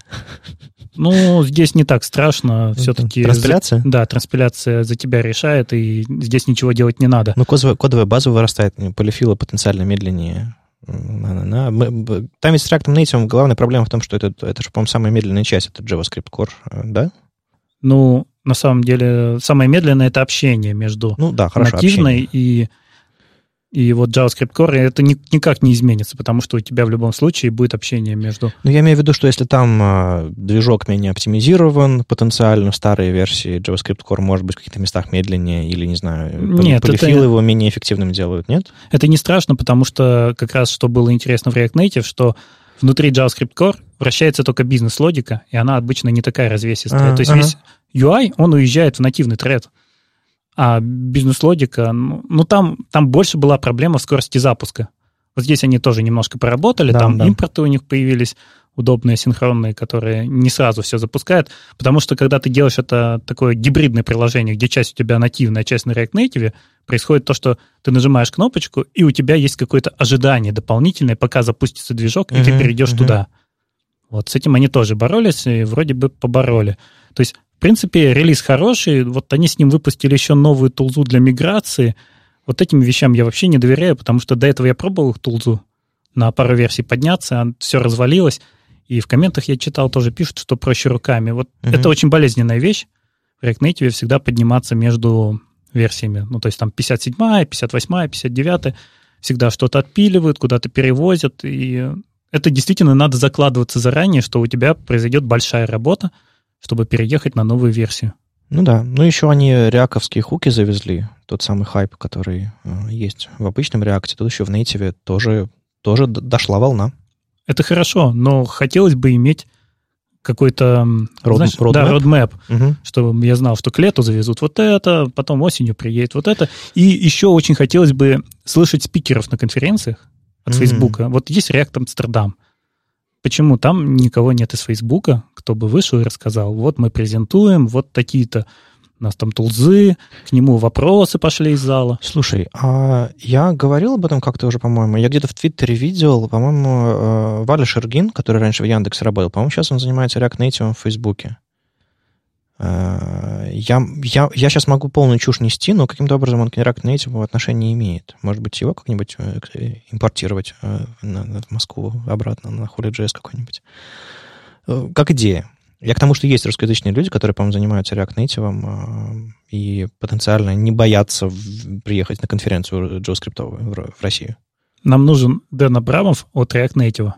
Ну, здесь не так страшно. Все-таки... Транспиляция? За, да, транспиляция за тебя решает, и здесь ничего делать не надо. Ну, кодовая, кодовая база вырастает, полифила потенциально медленнее. Там ведь с React Native главная проблема в том, что это, это же, по-моему, самая медленная часть, это JavaScript Core, э, да? Ну, на самом деле, самое медленное это общение между ну, да, хорошо, нативной общение. и и вот JavaScript Core это ни, никак не изменится, потому что у тебя в любом случае будет общение между... Ну, я имею в виду, что если там э, движок менее оптимизирован, потенциально старые версии JavaScript Core, может быть, в каких-то местах медленнее, или, не знаю, нет, полифилы это... его менее эффективным делают, нет? Это не страшно, потому что как раз что было интересно в React Native, что внутри JavaScript Core вращается только бизнес-логика, и она обычно не такая развесистая. А, То есть ага. весь UI, он уезжает в нативный тред. А бизнес-логика, ну, ну там, там больше была проблема в скорости запуска. Вот здесь они тоже немножко поработали, да, там да. импорты у них появились удобные, синхронные, которые не сразу все запускают, потому что когда ты делаешь это такое гибридное приложение, где часть у тебя нативная, а часть на React Native, происходит то, что ты нажимаешь кнопочку, и у тебя есть какое-то ожидание дополнительное, пока запустится движок, и uh-huh, ты перейдешь uh-huh. туда. Вот с этим они тоже боролись, и вроде бы побороли. То есть принципе, релиз хороший. Вот они с ним выпустили еще новую тулзу для миграции. Вот этим вещам я вообще не доверяю, потому что до этого я пробовал их тулзу на пару версий подняться, а все развалилось. И в комментах я читал, тоже пишут, что проще руками. Вот угу. это очень болезненная вещь. В React Native всегда подниматься между версиями. Ну, то есть там 57, 58, 59. Всегда что-то отпиливают, куда-то перевозят. И это действительно надо закладываться заранее, что у тебя произойдет большая работа, чтобы переехать на новую версию. Ну да, ну еще они реаковские хуки завезли, тот самый хайп, который э, есть в обычном реакте, тут еще в нейтиве тоже, тоже дошла волна. Это хорошо, но хотелось бы иметь какой-то Road, знаешь, roadmap? Да, roadmap, угу. чтобы я знал, что к лету завезут вот это, потом осенью приедет вот это. И еще очень хотелось бы слышать спикеров на конференциях от Фейсбука. Вот есть React Амстердам. Почему там никого нет из Фейсбука, кто бы вышел и рассказал, вот мы презентуем, вот такие-то у нас там тулзы, к нему вопросы пошли из зала. Слушай, а я говорил об этом как-то уже, по-моему. Я где-то в Твиттере видел, по-моему, э, Валя Шергин, который раньше в Яндексе работал, по-моему, сейчас он занимается React Native в Фейсбуке. Э, я, я, я сейчас могу полную чушь нести, но каким-то образом он к React Native отношения не имеет. Может быть, его как-нибудь э, импортировать в Москву обратно на Holy.js какой-нибудь. Как идея. Я к тому, что есть русскоязычные люди, которые, по-моему, занимаются React Native и потенциально не боятся приехать на конференцию JavaScript в Россию. Нам нужен Дэн Абрамов от React Native.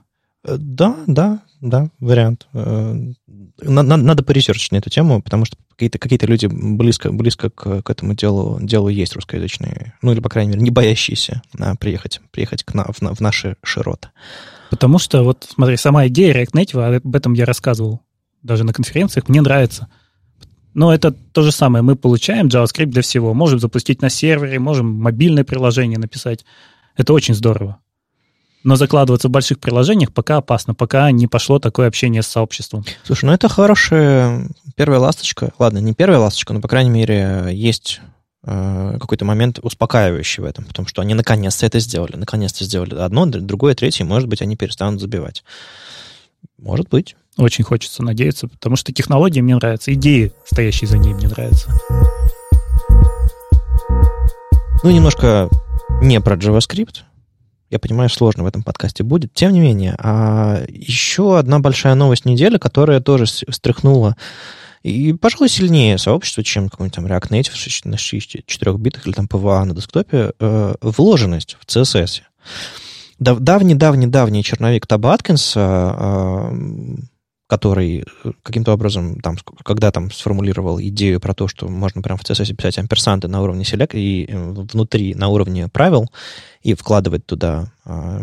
Да, да, да, вариант. Надо, надо поресерчить на эту тему, потому что какие-то какие люди близко, близко к, к этому делу, делу есть русскоязычные, ну или, по крайней мере, не боящиеся а, приехать, приехать к на, в, в наши широты. Потому что, вот смотри, сама идея React Native, об этом я рассказывал даже на конференциях, мне нравится. Но это то же самое. Мы получаем JavaScript для всего. Можем запустить на сервере, можем мобильное приложение написать. Это очень здорово. Но закладываться в больших приложениях пока опасно, пока не пошло такое общение с сообществом. Слушай, ну это хорошая первая ласточка. Ладно, не первая ласточка, но, по крайней мере, есть какой-то момент успокаивающий в этом, потому что они наконец-то это сделали. Наконец-то сделали одно, другое, третье, может быть, они перестанут забивать. Может быть. Очень хочется надеяться, потому что технологии мне нравятся, идеи, стоящие за ней, мне нравятся. Ну, немножко не про JavaScript, я понимаю, сложно в этом подкасте будет. Тем не менее, а еще одна большая новость недели, которая тоже стряхнула и, пожалуй, сильнее сообщество, чем какой-нибудь там React Native на 4 битах или там PVA на десктопе, э, вложенность в CSS. Давний-давний-давний черновик Таба Аткинса э, который э, каким-то образом, там, когда там сформулировал идею про то, что можно прям в CSS писать амперсанты на уровне селек и э, внутри на уровне правил и вкладывать туда э,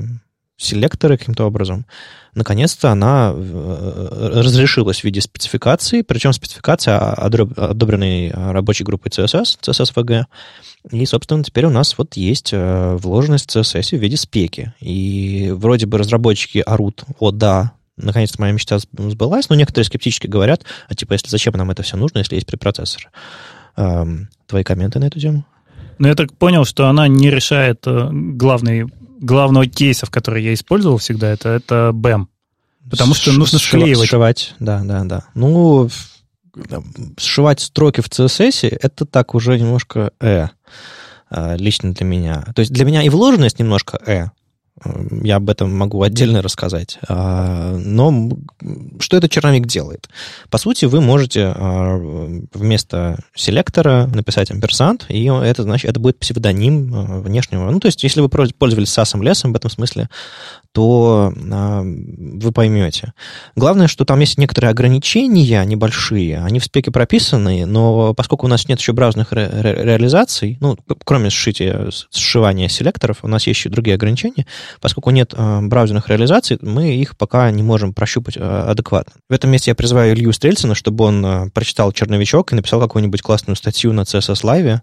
селекторы каким-то образом, наконец-то она э, разрешилась в виде спецификации, причем спецификация одобренной рабочей группой CSS, CSS-VG, и, собственно, теперь у нас вот есть вложенность CSS в виде спеки. И вроде бы разработчики орут, о да, наконец-то моя мечта сбылась, но некоторые скептически говорят, а типа, если зачем нам это все нужно, если есть препроцессор? Эм, твои комменты на эту тему? Ну, я так понял, что она не решает э, главный, главного кейса, в который я использовал всегда, это, это BEM. Потому что нужно склеивать. Сшивать, да, да, да. Ну, сшивать строки в CSS, это так уже немножко э, э, лично для меня. То есть для меня и вложенность немножко э, я об этом могу отдельно рассказать. А, но что этот черновик делает? По сути, вы можете а, вместо селектора написать амперсант, и это значит, это будет псевдоним а, внешнего. Ну, то есть, если вы пользовались SAS лесом в этом смысле, то вы поймете. Главное, что там есть некоторые ограничения небольшие, они в спеке прописаны, но поскольку у нас нет еще браузерных ре- ре- реализаций, ну, кроме сшития, сшивания селекторов, у нас есть еще другие ограничения, Поскольку нет э, браузерных реализаций, мы их пока не можем прощупать э, адекватно. В этом месте я призываю Илью Стрельцина, чтобы он э, прочитал черновичок и написал какую-нибудь классную статью на CSS Live.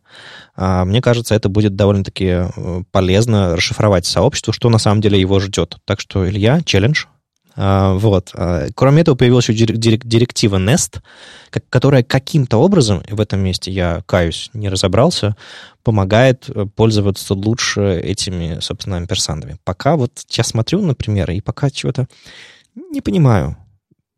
Э, мне кажется, это будет довольно-таки полезно расшифровать сообществу, что на самом деле его ждет. Так что, Илья, челлендж. Uh, вот. Uh, кроме этого, появилась еще директива NEST, которая каким-то образом, в этом месте я каюсь, не разобрался, помогает э, пользоваться лучше этими, собственно, амперсандами. Пока вот я смотрю, например, и пока чего-то не понимаю.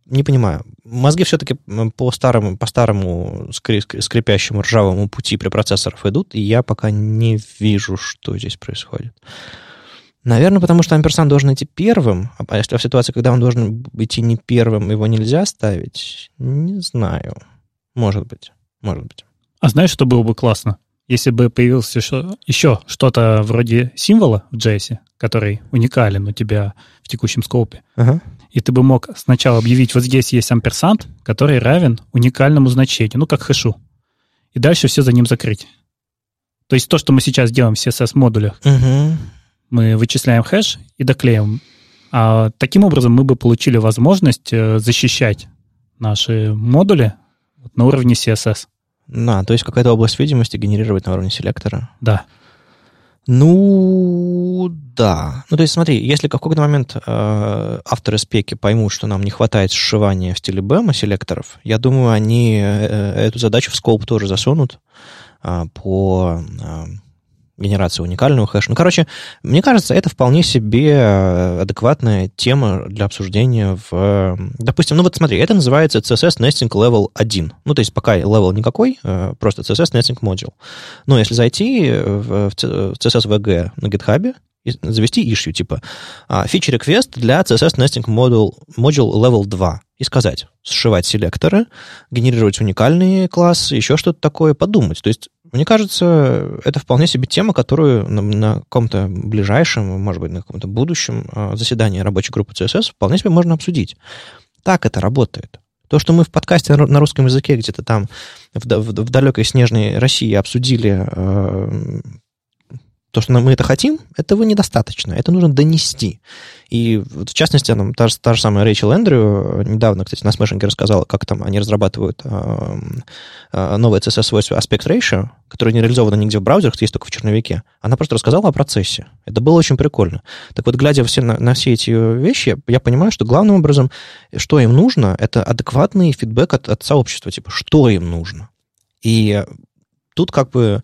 Не понимаю. Мозги все-таки по старому, по старому скрипящему ржавому пути при процессорах идут, и я пока не вижу, что здесь происходит. Наверное, потому что амперсанд должен идти первым, а если в ситуации, когда он должен идти не первым, его нельзя ставить, не знаю. Может быть, может быть. А знаешь, что было бы классно? Если бы появился еще, еще что-то вроде символа в JS, который уникален у тебя в текущем скопе, ага. и ты бы мог сначала объявить, вот здесь есть амперсант, который равен уникальному значению, ну, как хэшу, и дальше все за ним закрыть. То есть то, что мы сейчас делаем в CSS-модулях, угу. Мы вычисляем хэш и доклеим. А таким образом мы бы получили возможность э, защищать наши модули на уровне CSS. На, то есть какая-то область видимости генерировать на уровне селектора. Да. Ну, да. Ну, то есть, смотри, если в какой-то момент э, авторы спеки поймут, что нам не хватает сшивания в стиле BEM селекторов, я думаю, они э, эту задачу в скоп тоже засунут э, по э, генерации уникального хэша. Ну, короче, мне кажется, это вполне себе э, адекватная тема для обсуждения в... Допустим, ну вот смотри, это называется CSS Nesting Level 1. Ну, то есть пока level никакой, э, просто CSS Nesting Module. Но если зайти в CSS VG на GitHub, завести issue, типа feature request для CSS Nesting Module, module Level 2 и сказать, сшивать селекторы, генерировать уникальные классы, еще что-то такое, подумать. То есть мне кажется, это вполне себе тема, которую на, на каком-то ближайшем, может быть, на каком-то будущем а, заседании рабочей группы CSS вполне себе можно обсудить. Так это работает. То, что мы в подкасте на русском языке где-то там в, в, в далекой снежной России обсудили э, то, что мы это хотим, этого недостаточно. Это нужно донести. И в частности, там, та, та же самая Рэйчел Эндрю недавно, кстати, на Смешинге рассказала, как там они разрабатывают э, э, новое CSS-свойство Aspect Ratio, которое не реализовано нигде в браузерах, есть только в черновике. Она просто рассказала о процессе. Это было очень прикольно. Так вот, глядя все на, на все эти вещи, я понимаю, что главным образом, что им нужно, это адекватный фидбэк от, от сообщества, типа, что им нужно. И тут как бы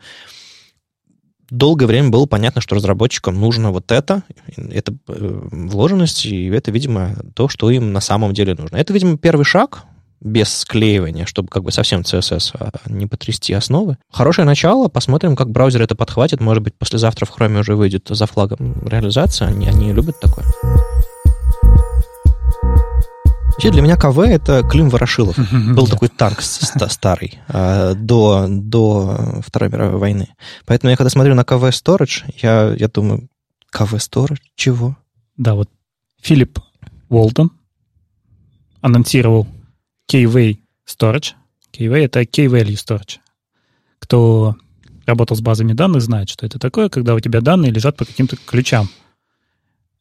долгое время было понятно, что разработчикам нужно вот это, это э, вложенность, и это, видимо, то, что им на самом деле нужно. Это, видимо, первый шаг без склеивания, чтобы как бы совсем CSS а, не потрясти основы. Хорошее начало, посмотрим, как браузер это подхватит. Может быть, послезавтра в Chrome уже выйдет за флагом реализация. Они, они любят такое. Вообще для меня КВ это Клим Ворошилов. Был такой танк старый а, до, до Второй мировой войны. Поэтому я когда смотрю на КВ Storage, я, я думаю, КВ Storage? Чего? Да, вот Филипп Уолтон анонсировал KV Storage. KV — это K-Value Storage. Кто работал с базами данных, знает, что это такое, когда у тебя данные лежат по каким-то ключам —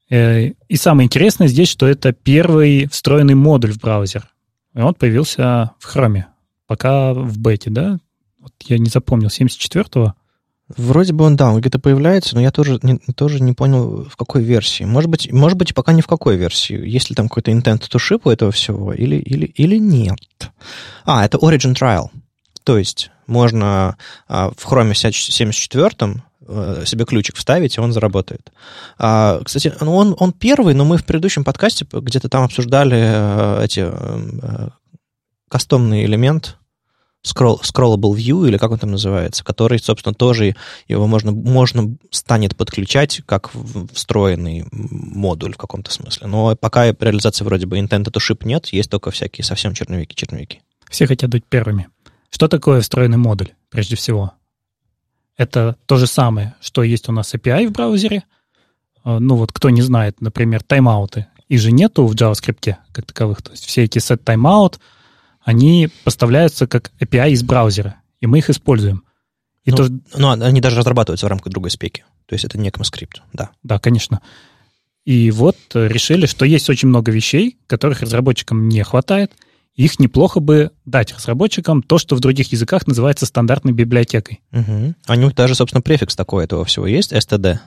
и самое интересное здесь, что это первый встроенный модуль в браузер. И он появился в Chrome, пока в бете, да? Вот я не запомнил, 74-го Вроде бы он, да, он где-то появляется, но я тоже не, тоже не понял, в какой версии. Может быть, может быть, пока не в какой версии. Есть ли там какой-то intent to ship у этого всего или, или, или нет. А, это Origin Trial. То есть можно а, в Chrome 74 э, себе ключик вставить, и он заработает. А, кстати, ну он, он первый, но мы в предыдущем подкасте где-то там обсуждали э, эти э, кастомный элемент, scroll, scrollable view, или как он там называется, который, собственно, тоже его можно, можно станет подключать как встроенный модуль в каком-то смысле. Но пока реализации вроде бы intent to ship нет, есть только всякие совсем черновики-черновики. Все хотят быть первыми. Что такое встроенный модуль, прежде всего? Это то же самое, что есть у нас API в браузере. А, ну вот кто не знает, например, тайм-ауты. Их же нету в JavaScript как таковых. То есть все эти set timeout, они поставляются как API из браузера, и мы их используем. И ну, то... ну, они даже разрабатываются в рамках другой спеки. То есть это не ECMAScript, да. Да, конечно. И вот решили, что есть очень много вещей, которых разработчикам не хватает. Их неплохо бы дать разработчикам то, что в других языках называется стандартной библиотекой. Угу. У них даже, собственно, префикс такой этого всего есть, std.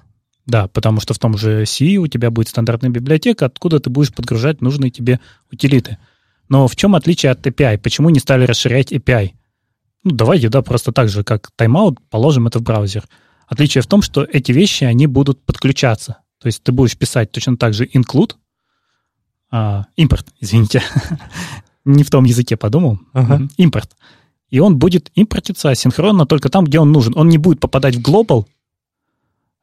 Да, потому что в том же C у тебя будет стандартная библиотека, откуда ты будешь подгружать нужные тебе утилиты. Но в чем отличие от API? Почему не стали расширять API? Ну, давайте, да, просто так же, как тайм-аут, положим это в браузер. Отличие в том, что эти вещи, они будут подключаться. То есть ты будешь писать точно так же include, а, импорт, извините, не в том языке подумал, ага. импорт. И он будет импортиться асинхронно только там, где он нужен. Он не будет попадать в global,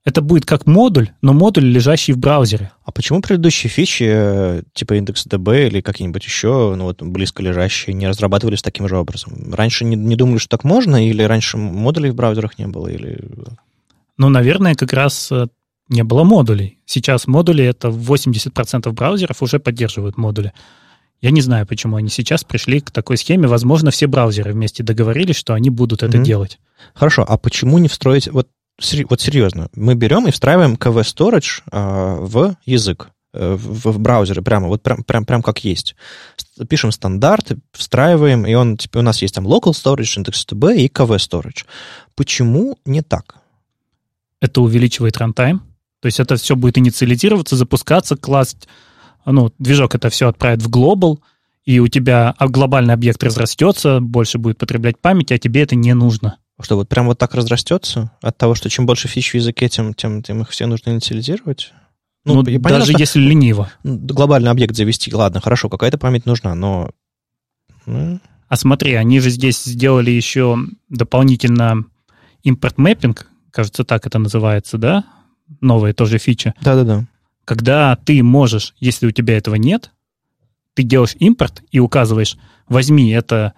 это будет как модуль, но модуль, лежащий в браузере. А почему предыдущие фичи, э, типа индекс DB или какие-нибудь еще, ну вот близко лежащие, не разрабатывались таким же образом? Раньше не, не думали, что так можно, или раньше модулей в браузерах не было, или... Ну, наверное, как раз э, не было модулей. Сейчас модули, это 80% браузеров уже поддерживают модули. Я не знаю, почему они сейчас пришли к такой схеме. Возможно, все браузеры вместе договорились, что они будут это mm-hmm. делать. Хорошо, а почему не встроить... Вот вот серьезно, мы берем и встраиваем KV Storage а, в язык, э, в, в браузеры прямо, вот прям, прям, прям как есть. Пишем стандарт, встраиваем, и он, типа, у нас есть там local storage, index2b и KV storage. Почему не так? Это увеличивает рантайм, то есть это все будет инициализироваться, запускаться, класть, ну, движок это все отправит в global, и у тебя глобальный объект разрастется, больше будет потреблять памяти, а тебе это не нужно. Что, вот прям вот так разрастется от того, что чем больше фич в языке, тем, тем, тем их все нужно инициализировать? Ну, ну понятно, даже что, если лениво. Глобальный объект завести, ладно, хорошо, какая-то память нужна, но... Ну... А смотри, они же здесь сделали еще дополнительно импорт мэппинг, кажется, так это называется, да? Новая тоже фича. Да-да-да. Когда ты можешь, если у тебя этого нет, ты делаешь импорт и указываешь, возьми это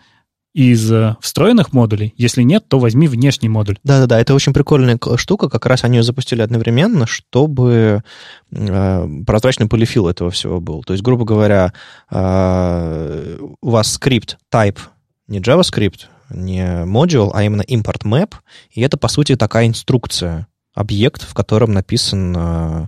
из э, встроенных модулей. Если нет, то возьми внешний модуль. Да-да-да, это очень прикольная штука. Как раз они ее запустили одновременно, чтобы э, прозрачный полифил этого всего был. То есть, грубо говоря, э, у вас скрипт type не JavaScript, не module, а именно import map, и это, по сути, такая инструкция объект, в котором написан э,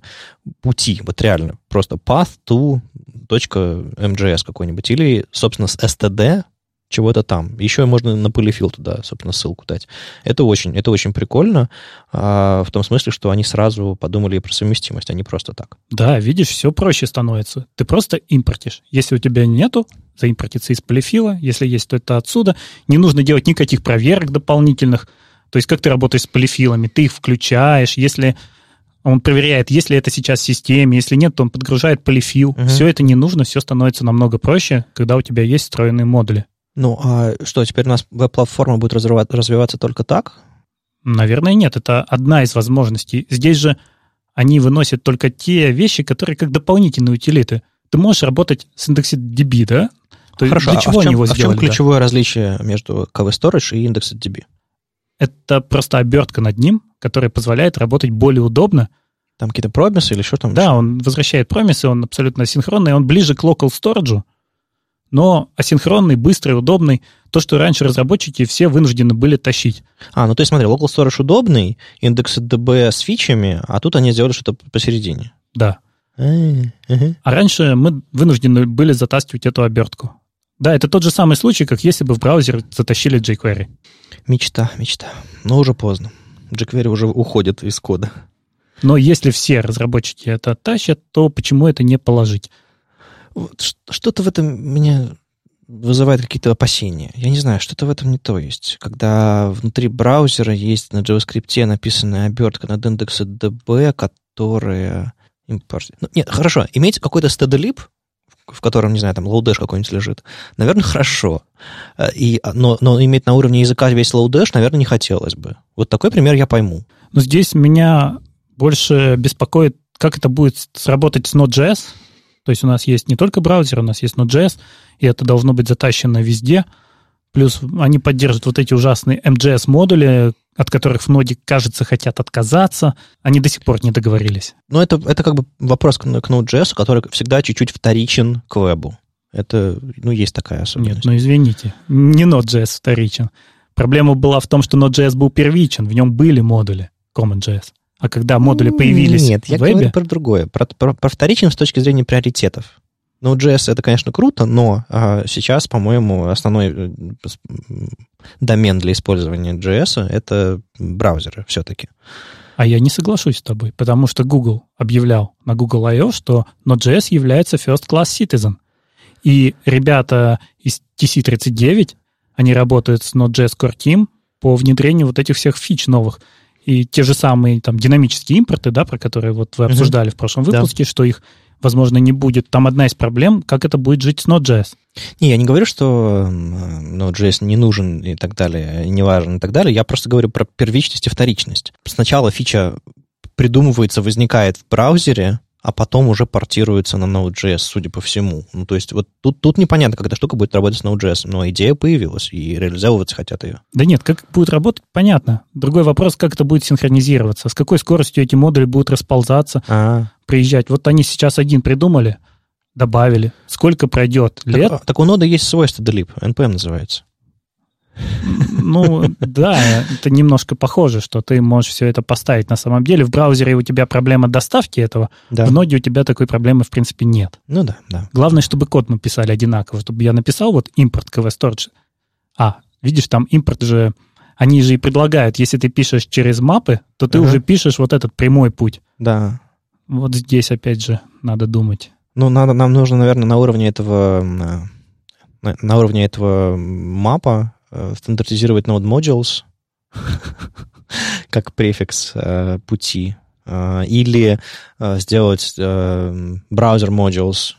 пути, вот реально, просто path to .mjs какой-нибудь, или, собственно, с std чего-то там. Еще можно на полифил туда, собственно, ссылку дать. Это очень, это очень прикольно, а, в том смысле, что они сразу подумали про совместимость, а не просто так. Да, видишь, все проще становится. Ты просто импортишь. Если у тебя нету, заимпортится из полифила. Если есть, то это отсюда. Не нужно делать никаких проверок дополнительных. То есть как ты работаешь с полифилами? Ты их включаешь. Если он проверяет, есть ли это сейчас в системе, если нет, то он подгружает полифил. Угу. Все это не нужно, все становится намного проще, когда у тебя есть встроенные модули. Ну, а что, теперь у нас веб-платформа будет развиваться только так? Наверное, нет. Это одна из возможностей. Здесь же они выносят только те вещи, которые как дополнительные утилиты. Ты можешь работать с IndexedDB, да? То Хорошо, для чего а в чем, они его сделали, а в чем ключевое да? различие между KV Storage и IndexedDB? Это просто обертка над ним, которая позволяет работать более удобно. Там какие-то промисы или что там? Да, еще? он возвращает промисы, он абсолютно синхронный, он ближе к local storage, но асинхронный, быстрый, удобный, то, что раньше разработчики все вынуждены были тащить. А, ну то есть смотри, Local Storage удобный, индекс DB с фичами, а тут они сделали что-то посередине. Да. А раньше мы вынуждены были затаскивать эту обертку. Да, это тот же самый случай, как если бы в браузер затащили jQuery. Мечта, мечта. Но уже поздно. jQuery уже уходит из кода. Но если все разработчики это тащат, то почему это не положить? Вот что-то в этом меня вызывает какие-то опасения. Я не знаю, что-то в этом не то есть. Когда внутри браузера есть на JavaScript написанная обертка над IndexedDB, которая... Ну, нет, хорошо, иметь какой-то stdlib, в котором, не знаю, там Lodash какой-нибудь лежит, наверное, хорошо. Э, и, но, но иметь на уровне языка весь Lodash, наверное, не хотелось бы. Вот такой пример я пойму. Но здесь меня больше беспокоит, как это будет сработать с Node.js. То есть у нас есть не только браузер, у нас есть Node.js, и это должно быть затащено везде. Плюс они поддерживают вот эти ужасные MJS-модули, от которых в ноде, кажется, хотят отказаться. Они до сих пор не договорились. Ну, это, это как бы вопрос к, к Node.js, который всегда чуть-чуть вторичен к вебу. Это, ну, есть такая особенность. Нет, ну, извините, не Node.js вторичен. Проблема была в том, что Node.js был первичен, в нем были модули CommonJS. А когда модули появились Нет, я в вебе... говорю про другое, про, про, про вторичен с точки зрения приоритетов. Node.js это, конечно, круто, но а, сейчас, по-моему, основной э, домен для использования JS это браузеры все-таки. А я не соглашусь с тобой, потому что Google объявлял на Google I.O., что Node.js является first class citizen. И ребята из TC39, они работают с Node.js Core Team по внедрению вот этих всех фич новых. И те же самые там динамические импорты, да, про которые вот вы обсуждали uh-huh. в прошлом выпуске, да. что их возможно, не будет. Там одна из проблем, как это будет жить с Node.js. Не, я не говорю, что Node.js не нужен и так далее, не важен и так далее. Я просто говорю про первичность и вторичность. Сначала фича придумывается, возникает в браузере, а потом уже портируется на Node.js, судя по всему. Ну, то есть вот тут, тут непонятно, как эта штука будет работать с Node.js, но идея появилась, и реализовываться хотят ее. Да нет, как будет работать, понятно. Другой вопрос, как это будет синхронизироваться, с какой скоростью эти модули будут расползаться, А-а-а. Приезжать. Вот они сейчас один придумали, добавили. Сколько пройдет лет? Так, так у нода есть свойство delip, npm называется. Ну, да, это немножко похоже, что ты можешь все это поставить на самом деле. В браузере у тебя проблема доставки этого, да. в ноде у тебя такой проблемы, в принципе, нет. Ну да, да. Главное, чтобы код мы писали одинаково, чтобы я написал вот импорт KV Storage. А, видишь, там импорт же, они же и предлагают, если ты пишешь через мапы, то ты uh-huh. уже пишешь вот этот прямой путь. Да. Вот здесь, опять же, надо думать. Ну, надо, нам нужно, наверное, на уровне этого на, на уровне этого мапа Э, стандартизировать node modules как префикс э, пути, э, или сделать браузер modules,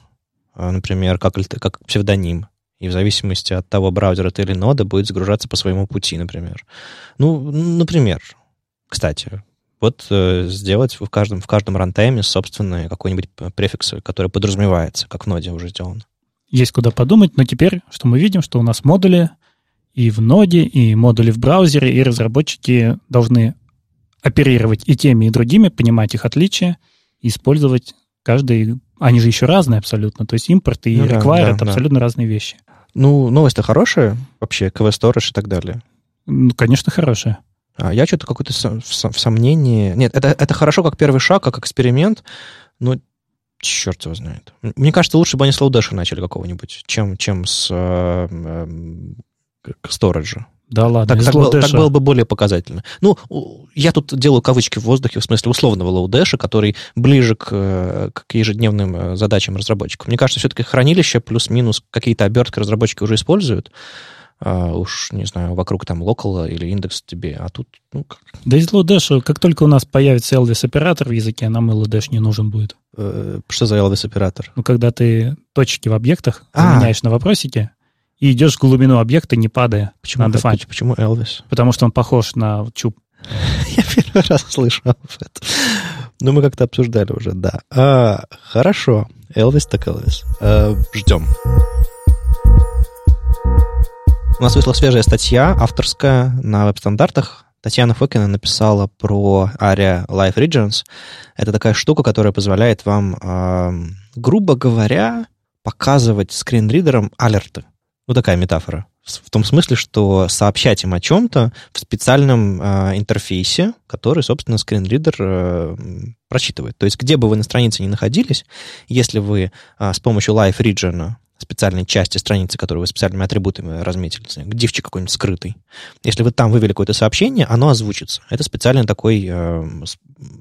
например, как, как псевдоним. И в зависимости от того, браузера ты или нода, будет загружаться по своему пути, например. Ну, например, кстати, вот сделать в каждом, в каждом рантайме собственный какой-нибудь префикс, который подразумевается, как в ноде уже сделано. Есть куда подумать, но теперь, что мы видим, что у нас модули и в ноде, и модули в браузере, и разработчики должны оперировать и теми, и другими, понимать их отличия, использовать каждый... Они же еще разные абсолютно. То есть импорт и ну, require да, это да. абсолютно разные вещи. Ну, новость-то хорошая вообще, Storage и так далее. Ну, конечно, хорошая. А я что-то какое-то в сомнении... Нет, это, это хорошо как первый шаг, как эксперимент, но черт его знает. Мне кажется, лучше бы они с лоудеша начали какого-нибудь, чем, чем с э, э, к сториджу. Да ладно, так, так, был, так было бы более показательно. Ну, я тут делаю кавычки в воздухе, в смысле условного лоудеша, который ближе к, э, к ежедневным э, задачам разработчиков. Мне кажется, все-таки хранилище плюс-минус какие-то обертки разработчики уже используют. Uh, уж, не знаю, вокруг там локала или индекс тебе, а тут, ну, как... Да из лоудеша, как только у нас появится Elvis оператор в языке, нам и лоудеш не нужен будет. Uh, что за Elvis оператор? Ну, когда ты точки в объектах а. заменяешь на вопросики, и идешь в глубину объекта, не падая почему, на. Почему Элвис? Потому что он похож на чуб. Я первый раз слышу об этом. Ну, мы как-то обсуждали уже, да. А, хорошо. Элвис так Элвис. А, ждем. У нас вышла свежая статья, авторская, на веб-стандартах. Татьяна Фокина написала про ARIA Live Regions. Это такая штука, которая позволяет вам, э, грубо говоря, показывать скринридерам алерты. Ну, такая метафора. В том смысле, что сообщать им о чем-то в специальном э, интерфейсе, который, собственно, скринридер э, прочитывает. То есть, где бы вы на странице ни находились, если вы э, с помощью Live Region специальной части страницы, которую вы специальными атрибутами разметили, дивчик какой-нибудь скрытый. Если вы там вывели какое-то сообщение, оно озвучится. Это специальное такое э,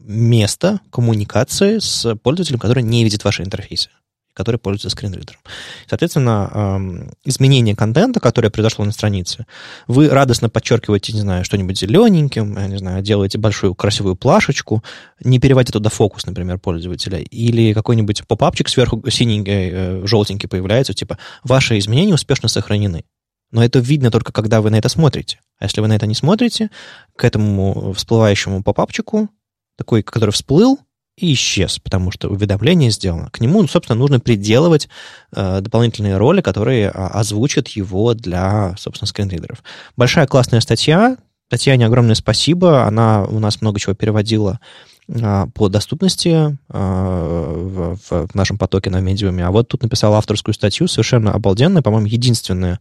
место коммуникации с пользователем, который не видит ваши интерфейсы который пользуется скринридером. Соответственно, изменение контента, которое произошло на странице, вы радостно подчеркиваете, не знаю, что-нибудь зелененьким, я не знаю, делаете большую красивую плашечку, не переводите туда фокус, например, пользователя, или какой-нибудь попапчик сверху синенький, э, желтенький появляется, типа «Ваши изменения успешно сохранены». Но это видно только, когда вы на это смотрите. А если вы на это не смотрите, к этому всплывающему попапчику, такой, который всплыл, и исчез, потому что уведомление сделано. К нему, собственно, нужно приделывать э, дополнительные роли, которые а, озвучат его для, собственно, скринридеров. Большая классная статья. Татьяне огромное спасибо. Она у нас много чего переводила по доступности а, в, нашем потоке на медиуме. А вот тут написал авторскую статью, совершенно обалденная, по-моему, единственная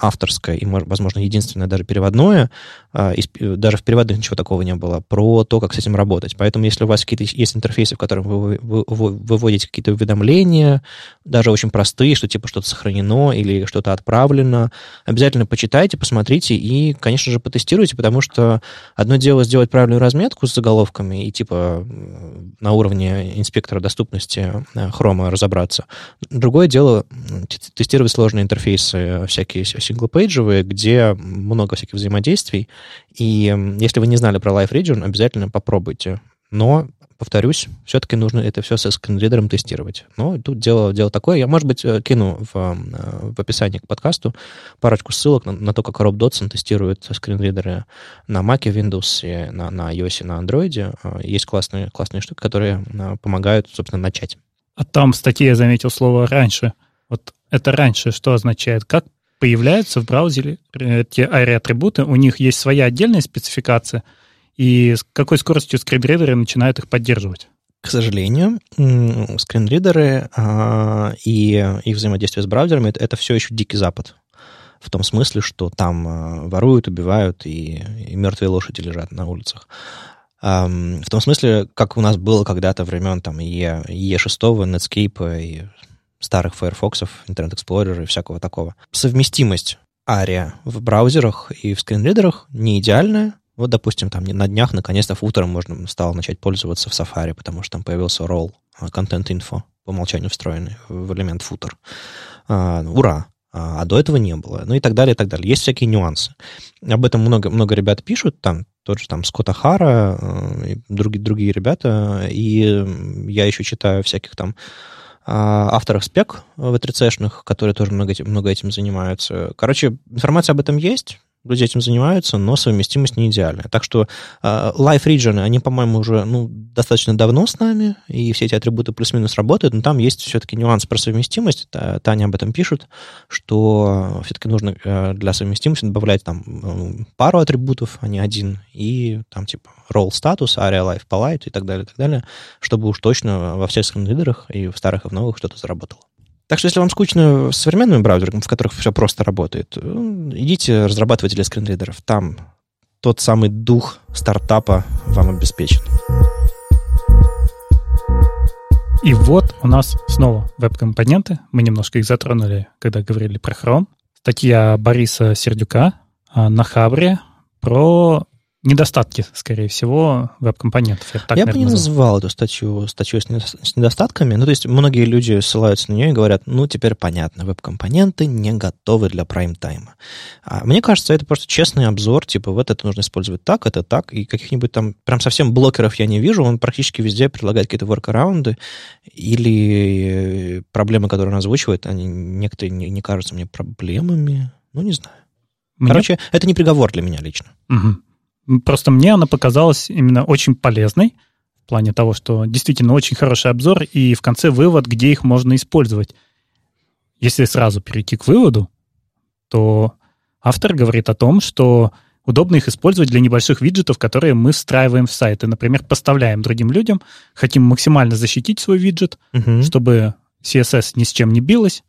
авторская и, возможно, единственное даже переводное, а, даже в переводах ничего такого не было, про то, как с этим работать. Поэтому, если у вас какие-то есть интерфейсы, в которых вы выводите какие-то уведомления, даже очень простые, что типа что-то сохранено или что-то отправлено, обязательно почитайте, посмотрите и, конечно же, потестируйте, потому что одно дело сделать правильную разметку с заголовками и типа на уровне инспектора доступности хрома разобраться. Другое дело тестировать сложные интерфейсы, всякие синглпейджевые, где много всяких взаимодействий. И если вы не знали про Live Region, обязательно попробуйте. Но повторюсь, все-таки нужно это все со скринридером тестировать. Но тут дело, дело такое. Я, может быть, э, кину в, э, в описании к подкасту парочку ссылок на, на то, как Роб Дотсон тестирует скринридеры на Mac, Windows, на, на iOS, на Android. Э, есть классные, классные штуки, которые помогают, собственно, начать. А там в статье я заметил слово «раньше». Вот это «раньше» что означает? Как появляются в браузере эти ARI-атрибуты? У них есть своя отдельная спецификация – и с какой скоростью скринридеры начинают их поддерживать? К сожалению, скринридеры а, и их взаимодействие с браузерами это, все еще дикий запад. В том смысле, что там а, воруют, убивают, и, и мертвые лошади лежат на улицах. В том смысле, как у нас было когда-то времен там E, E6, Netscape и старых Firefox, Internet Explorer и всякого такого. Совместимость ARIA в браузерах и в скринридерах не идеальная, вот, допустим, там на днях наконец-то футером можно стало начать пользоваться в Safari, потому что там появился ролл контент инфо по умолчанию встроенный в элемент футер. А, ура! А, а до этого не было. Ну и так далее, и так далее. Есть всякие нюансы. Об этом много, много ребят пишут, там тот же там Скотта Хара э, и другие, другие ребята. И я еще читаю всяких там а, авторов спек в 3 которые тоже много, много этим занимаются. Короче, информация об этом есть люди этим занимаются, но совместимость не идеальная. Так что uh, Live Region, они, по-моему, уже ну, достаточно давно с нами, и все эти атрибуты плюс-минус работают, но там есть все-таки нюанс про совместимость. Таня об этом пишет, что все-таки нужно uh, для совместимости добавлять там пару атрибутов, а не один, и там типа role status, area life polite и так далее, и так далее, чтобы уж точно во всех скринридерах и в старых, и в новых что-то заработало. Так что если вам скучно с современными браузерами, в которых все просто работает, ну, идите разрабатыватели скринридеров. Там тот самый дух стартапа вам обеспечен. И вот у нас снова веб-компоненты. Мы немножко их затронули, когда говорили про Chrome. Статья Бориса Сердюка а, на Хабре про недостатки, скорее всего, веб-компонентов. Я, так, я наверное, бы не называл эту статью статью с недостатками. Ну, то есть многие люди ссылаются на нее и говорят, ну, теперь понятно, веб-компоненты не готовы для прайм-тайма. А мне кажется, это просто честный обзор, типа, вот это нужно использовать так, это так, и каких-нибудь там прям совсем блокеров я не вижу, он практически везде предлагает какие-то воркараунды или проблемы, которые он озвучивает, они некоторые не, не кажутся мне проблемами, ну, не знаю. Мне... Короче, это не приговор для меня лично. Угу. Просто мне она показалась именно очень полезной, в плане того, что действительно очень хороший обзор, и в конце вывод, где их можно использовать. Если сразу перейти к выводу, то автор говорит о том, что удобно их использовать для небольших виджетов, которые мы встраиваем в сайты. Например, поставляем другим людям, хотим максимально защитить свой виджет, угу. чтобы CSS ни с чем не билось.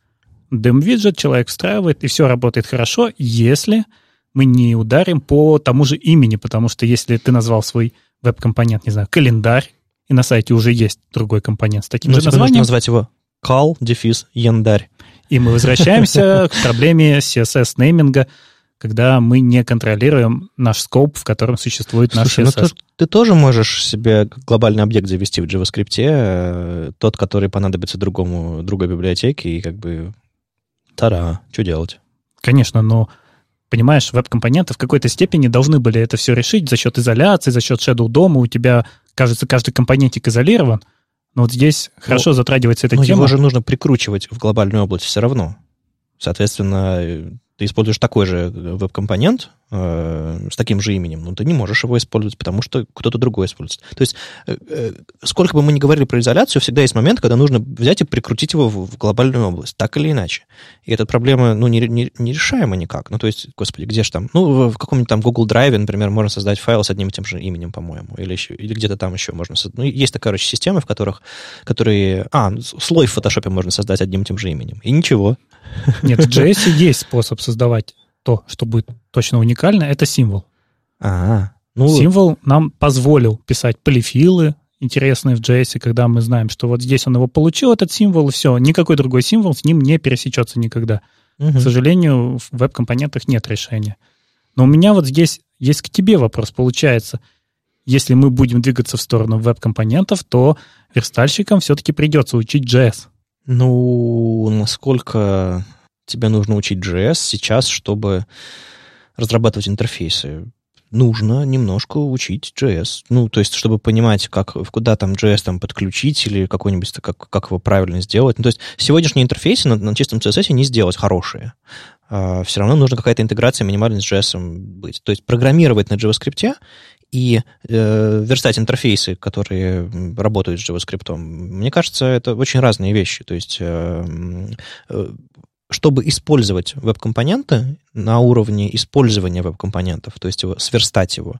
Дэм-виджет человек встраивает, и все работает хорошо, если мы не ударим по тому же имени, потому что если ты назвал свой веб-компонент, не знаю, календарь, и на сайте уже есть другой компонент с таким Но же названием... назвать его call, дефис, яндарь. И мы возвращаемся к проблеме CSS-нейминга, когда мы не контролируем наш скоп, в котором существует наш Слушай, CSS. Ну, ты, ты тоже можешь себе глобальный объект завести в JavaScript, э, тот, который понадобится другому, другой библиотеке, и как бы тара, что делать? Конечно, но понимаешь, веб-компоненты в какой-то степени должны были это все решить за счет изоляции, за счет Shadow дома. У тебя, кажется, каждый компонентик изолирован. Но вот здесь ну, хорошо затрагивается эта но тема. его же нужно прикручивать в глобальную область все равно. Соответственно, ты используешь такой же э, веб-компонент э, с таким же именем, но ты не можешь его использовать, потому что кто-то другой использует. То есть, э, э, сколько бы мы ни говорили про изоляцию, всегда есть момент, когда нужно взять и прикрутить его в, в глобальную область, так или иначе. И эта проблема, ну, не, не, не решаема никак. Ну, то есть, господи, где же там? Ну, в, каком-нибудь там Google Drive, например, можно создать файл с одним и тем же именем, по-моему, или, еще, или где-то там еще можно создать. Ну, есть такая, короче, системы, в которых, которые... А, слой в фотошопе можно создать одним и тем же именем. И ничего. Нет, в JS есть способ создавать то, что будет точно уникально, это символ. А, ну... Символ нам позволил писать полифилы интересные в JS, когда мы знаем, что вот здесь он его получил, этот символ, и все, никакой другой символ с ним не пересечется никогда. Угу. К сожалению, в веб-компонентах нет решения. Но у меня вот здесь есть к тебе вопрос. Получается, если мы будем двигаться в сторону веб-компонентов, то верстальщикам все-таки придется учить JS. Ну, насколько тебе нужно учить JS сейчас, чтобы разрабатывать интерфейсы? Нужно немножко учить JS. Ну, то есть, чтобы понимать, как, куда там JS там подключить или какой-нибудь, как, как его правильно сделать. Ну, то есть, сегодняшние интерфейсы на, на чистом CSS не сделать хорошие. А, все равно нужна какая-то интеграция минимальная с JS быть. То есть, программировать на JavaScript и э, верстать интерфейсы, которые работают с JavaScript, мне кажется, это очень разные вещи. То есть, э, э, чтобы использовать веб-компоненты на уровне использования веб-компонентов, то есть его, сверстать его,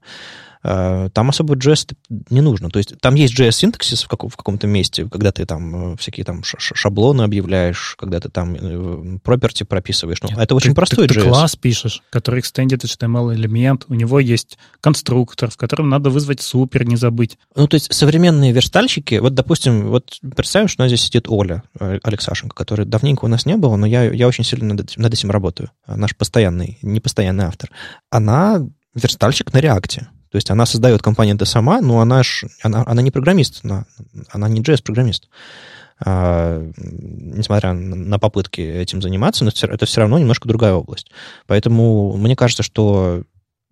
там особо JS не нужно. То есть там есть JS-синтаксис в, каком- в каком-то месте, когда ты там э, всякие там шаблоны объявляешь, когда ты там э, property прописываешь. Ну, это очень ты, простой ты, JS. Ты класс пишешь, который extended HTML элемент, у него есть конструктор, в котором надо вызвать супер, не забыть. Ну, то есть современные верстальщики, вот, допустим, вот представим, что у нас здесь сидит Оля Алексашенко, который давненько у нас не было, но я, я очень сильно над над этим работаю. Наш постоянный, непостоянный автор. Она верстальщик на реакте. То есть она создает компоненты сама, но она, ж, она, она не программист, она, она не JS-программист. А, несмотря на попытки этим заниматься, но это все равно немножко другая область. Поэтому мне кажется, что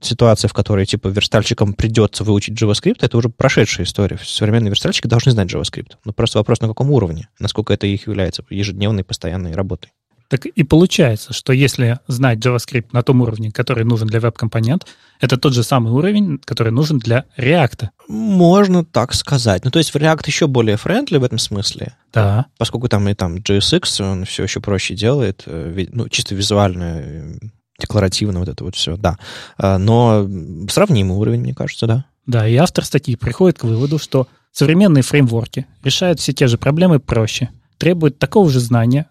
ситуация, в которой типа верстальщикам придется выучить JavaScript, это уже прошедшая история. Современные верстальщики должны знать JavaScript. Но просто вопрос, на каком уровне, насколько это их является ежедневной, постоянной работой. Так и получается, что если знать JavaScript на том уровне, который нужен для веб-компонент, это тот же самый уровень, который нужен для React. Можно так сказать. Ну, то есть React еще более friendly в этом смысле. Да. Поскольку там и там JSX, он все еще проще делает, э, ну, чисто визуально, э, декларативно вот это вот все, да. А, но сравнимый уровень, мне кажется, да. Да, и автор статьи приходит к выводу, что современные фреймворки решают все те же проблемы проще, требуют такого же знания,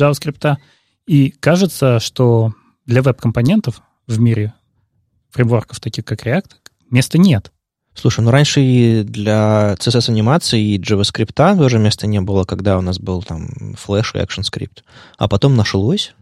JavaScript. И кажется, что для веб-компонентов в мире фреймворков, таких как React, места нет. Слушай, ну раньше и для CSS-анимации и JavaScript тоже места не было, когда у нас был там Flash и ActionScript. А потом нашлось.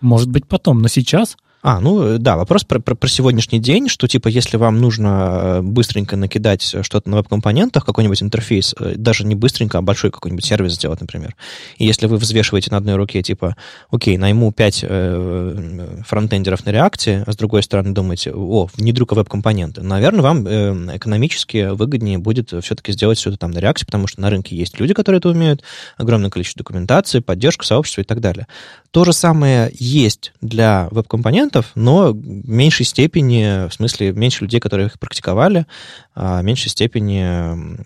Может быть, потом. Но сейчас а, ну э, да, вопрос про, про, про сегодняшний день, что типа если вам нужно э, быстренько накидать что-то на веб-компонентах, какой-нибудь интерфейс, э, даже не быстренько, а большой какой-нибудь сервис сделать, например. И если вы взвешиваете на одной руке, типа, окей, найму 5 э, фронтендеров на реакте, а с другой стороны думаете, о, внедрю-ка веб-компоненты, наверное, вам э, экономически выгоднее будет все-таки сделать все это там на реакте, потому что на рынке есть люди, которые это умеют, огромное количество документации, поддержка сообщества и так далее. То же самое есть для веб-компонентов, но в меньшей степени, в смысле, меньше людей, которые их практиковали, а в меньшей степени...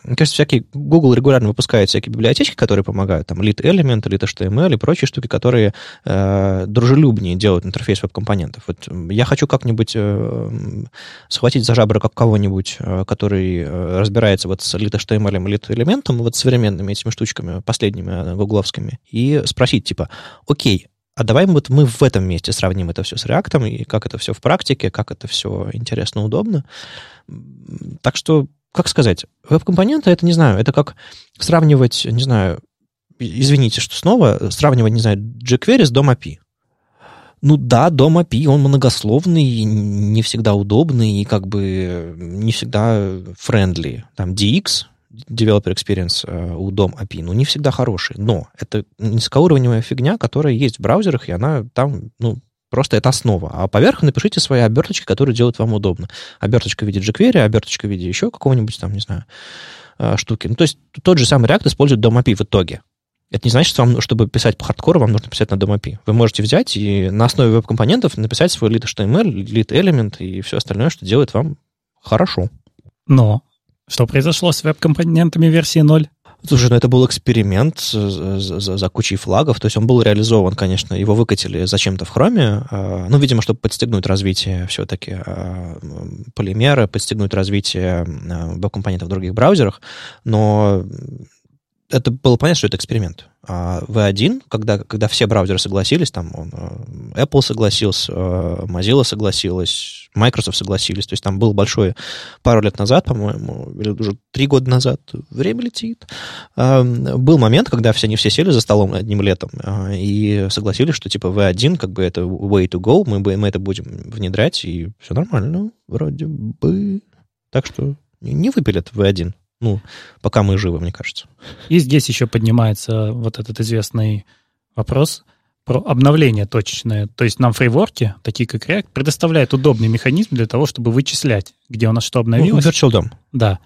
Мне кажется, всякие... Google регулярно выпускает всякие библиотечки, которые помогают, там, Lead Element, Lead HTML и прочие штуки, которые э, дружелюбнее делают интерфейс веб-компонентов. Вот я хочу как-нибудь э, схватить за жабры как кого-нибудь, э, который э, разбирается вот с Lead HTML и Lead элементом, вот современными этими штучками, последними э, гугловскими, и спросить, типа, окей, а давай вот мы в этом месте сравним это все с React, и как это все в практике, как это все интересно, удобно. Так что, как сказать, веб-компоненты, это, не знаю, это как сравнивать, не знаю, извините, что снова сравнивать, не знаю, jQuery с DOM API. Ну да, дом API, он многословный, не всегда удобный и как бы не всегда friendly. Там DX, Developer Experience э, у DOM API, ну, не всегда хороший, но это низкоуровневая фигня, которая есть в браузерах, и она там, ну, просто это основа. А поверх напишите свои оберточки, которые делают вам удобно. Оберточка в виде jQuery, оберточка в виде еще какого-нибудь там, не знаю, э, штуки. Ну, то есть тот же самый React использует DOM API в итоге. Это не значит, что вам, чтобы писать по хардкору, вам нужно писать на DOM Вы можете взять и на основе веб-компонентов написать свой lead HTML, lead element и все остальное, что делает вам хорошо. Но что произошло с веб-компонентами версии 0? Слушай, ну это был эксперимент за, за, за кучей флагов, то есть он был реализован, конечно, его выкатили зачем-то в хроме, а, ну, видимо, чтобы подстегнуть развитие все-таки а, полимера, подстегнуть развитие а, веб-компонентов в других браузерах, но это было понятно, что это эксперимент. А V1, когда, когда все браузеры согласились, там он, э, Apple согласился, э, Mozilla согласилась, Microsoft согласились, то есть там был большой, пару лет назад, по-моему, или уже три года назад, время летит, а, был момент, когда все, они все сели за столом одним летом а, и согласились, что типа V1, как бы это way to go, мы, мы это будем внедрять, и все нормально, вроде бы. Так что не выпилят V1 ну, пока мы живы, мне кажется. И здесь еще поднимается вот этот известный вопрос про обновление точечное. То есть нам фрейворки, такие как React, предоставляют удобный механизм для того, чтобы вычислять, где у нас что обновилось. Ну, Virtual DOM. Да.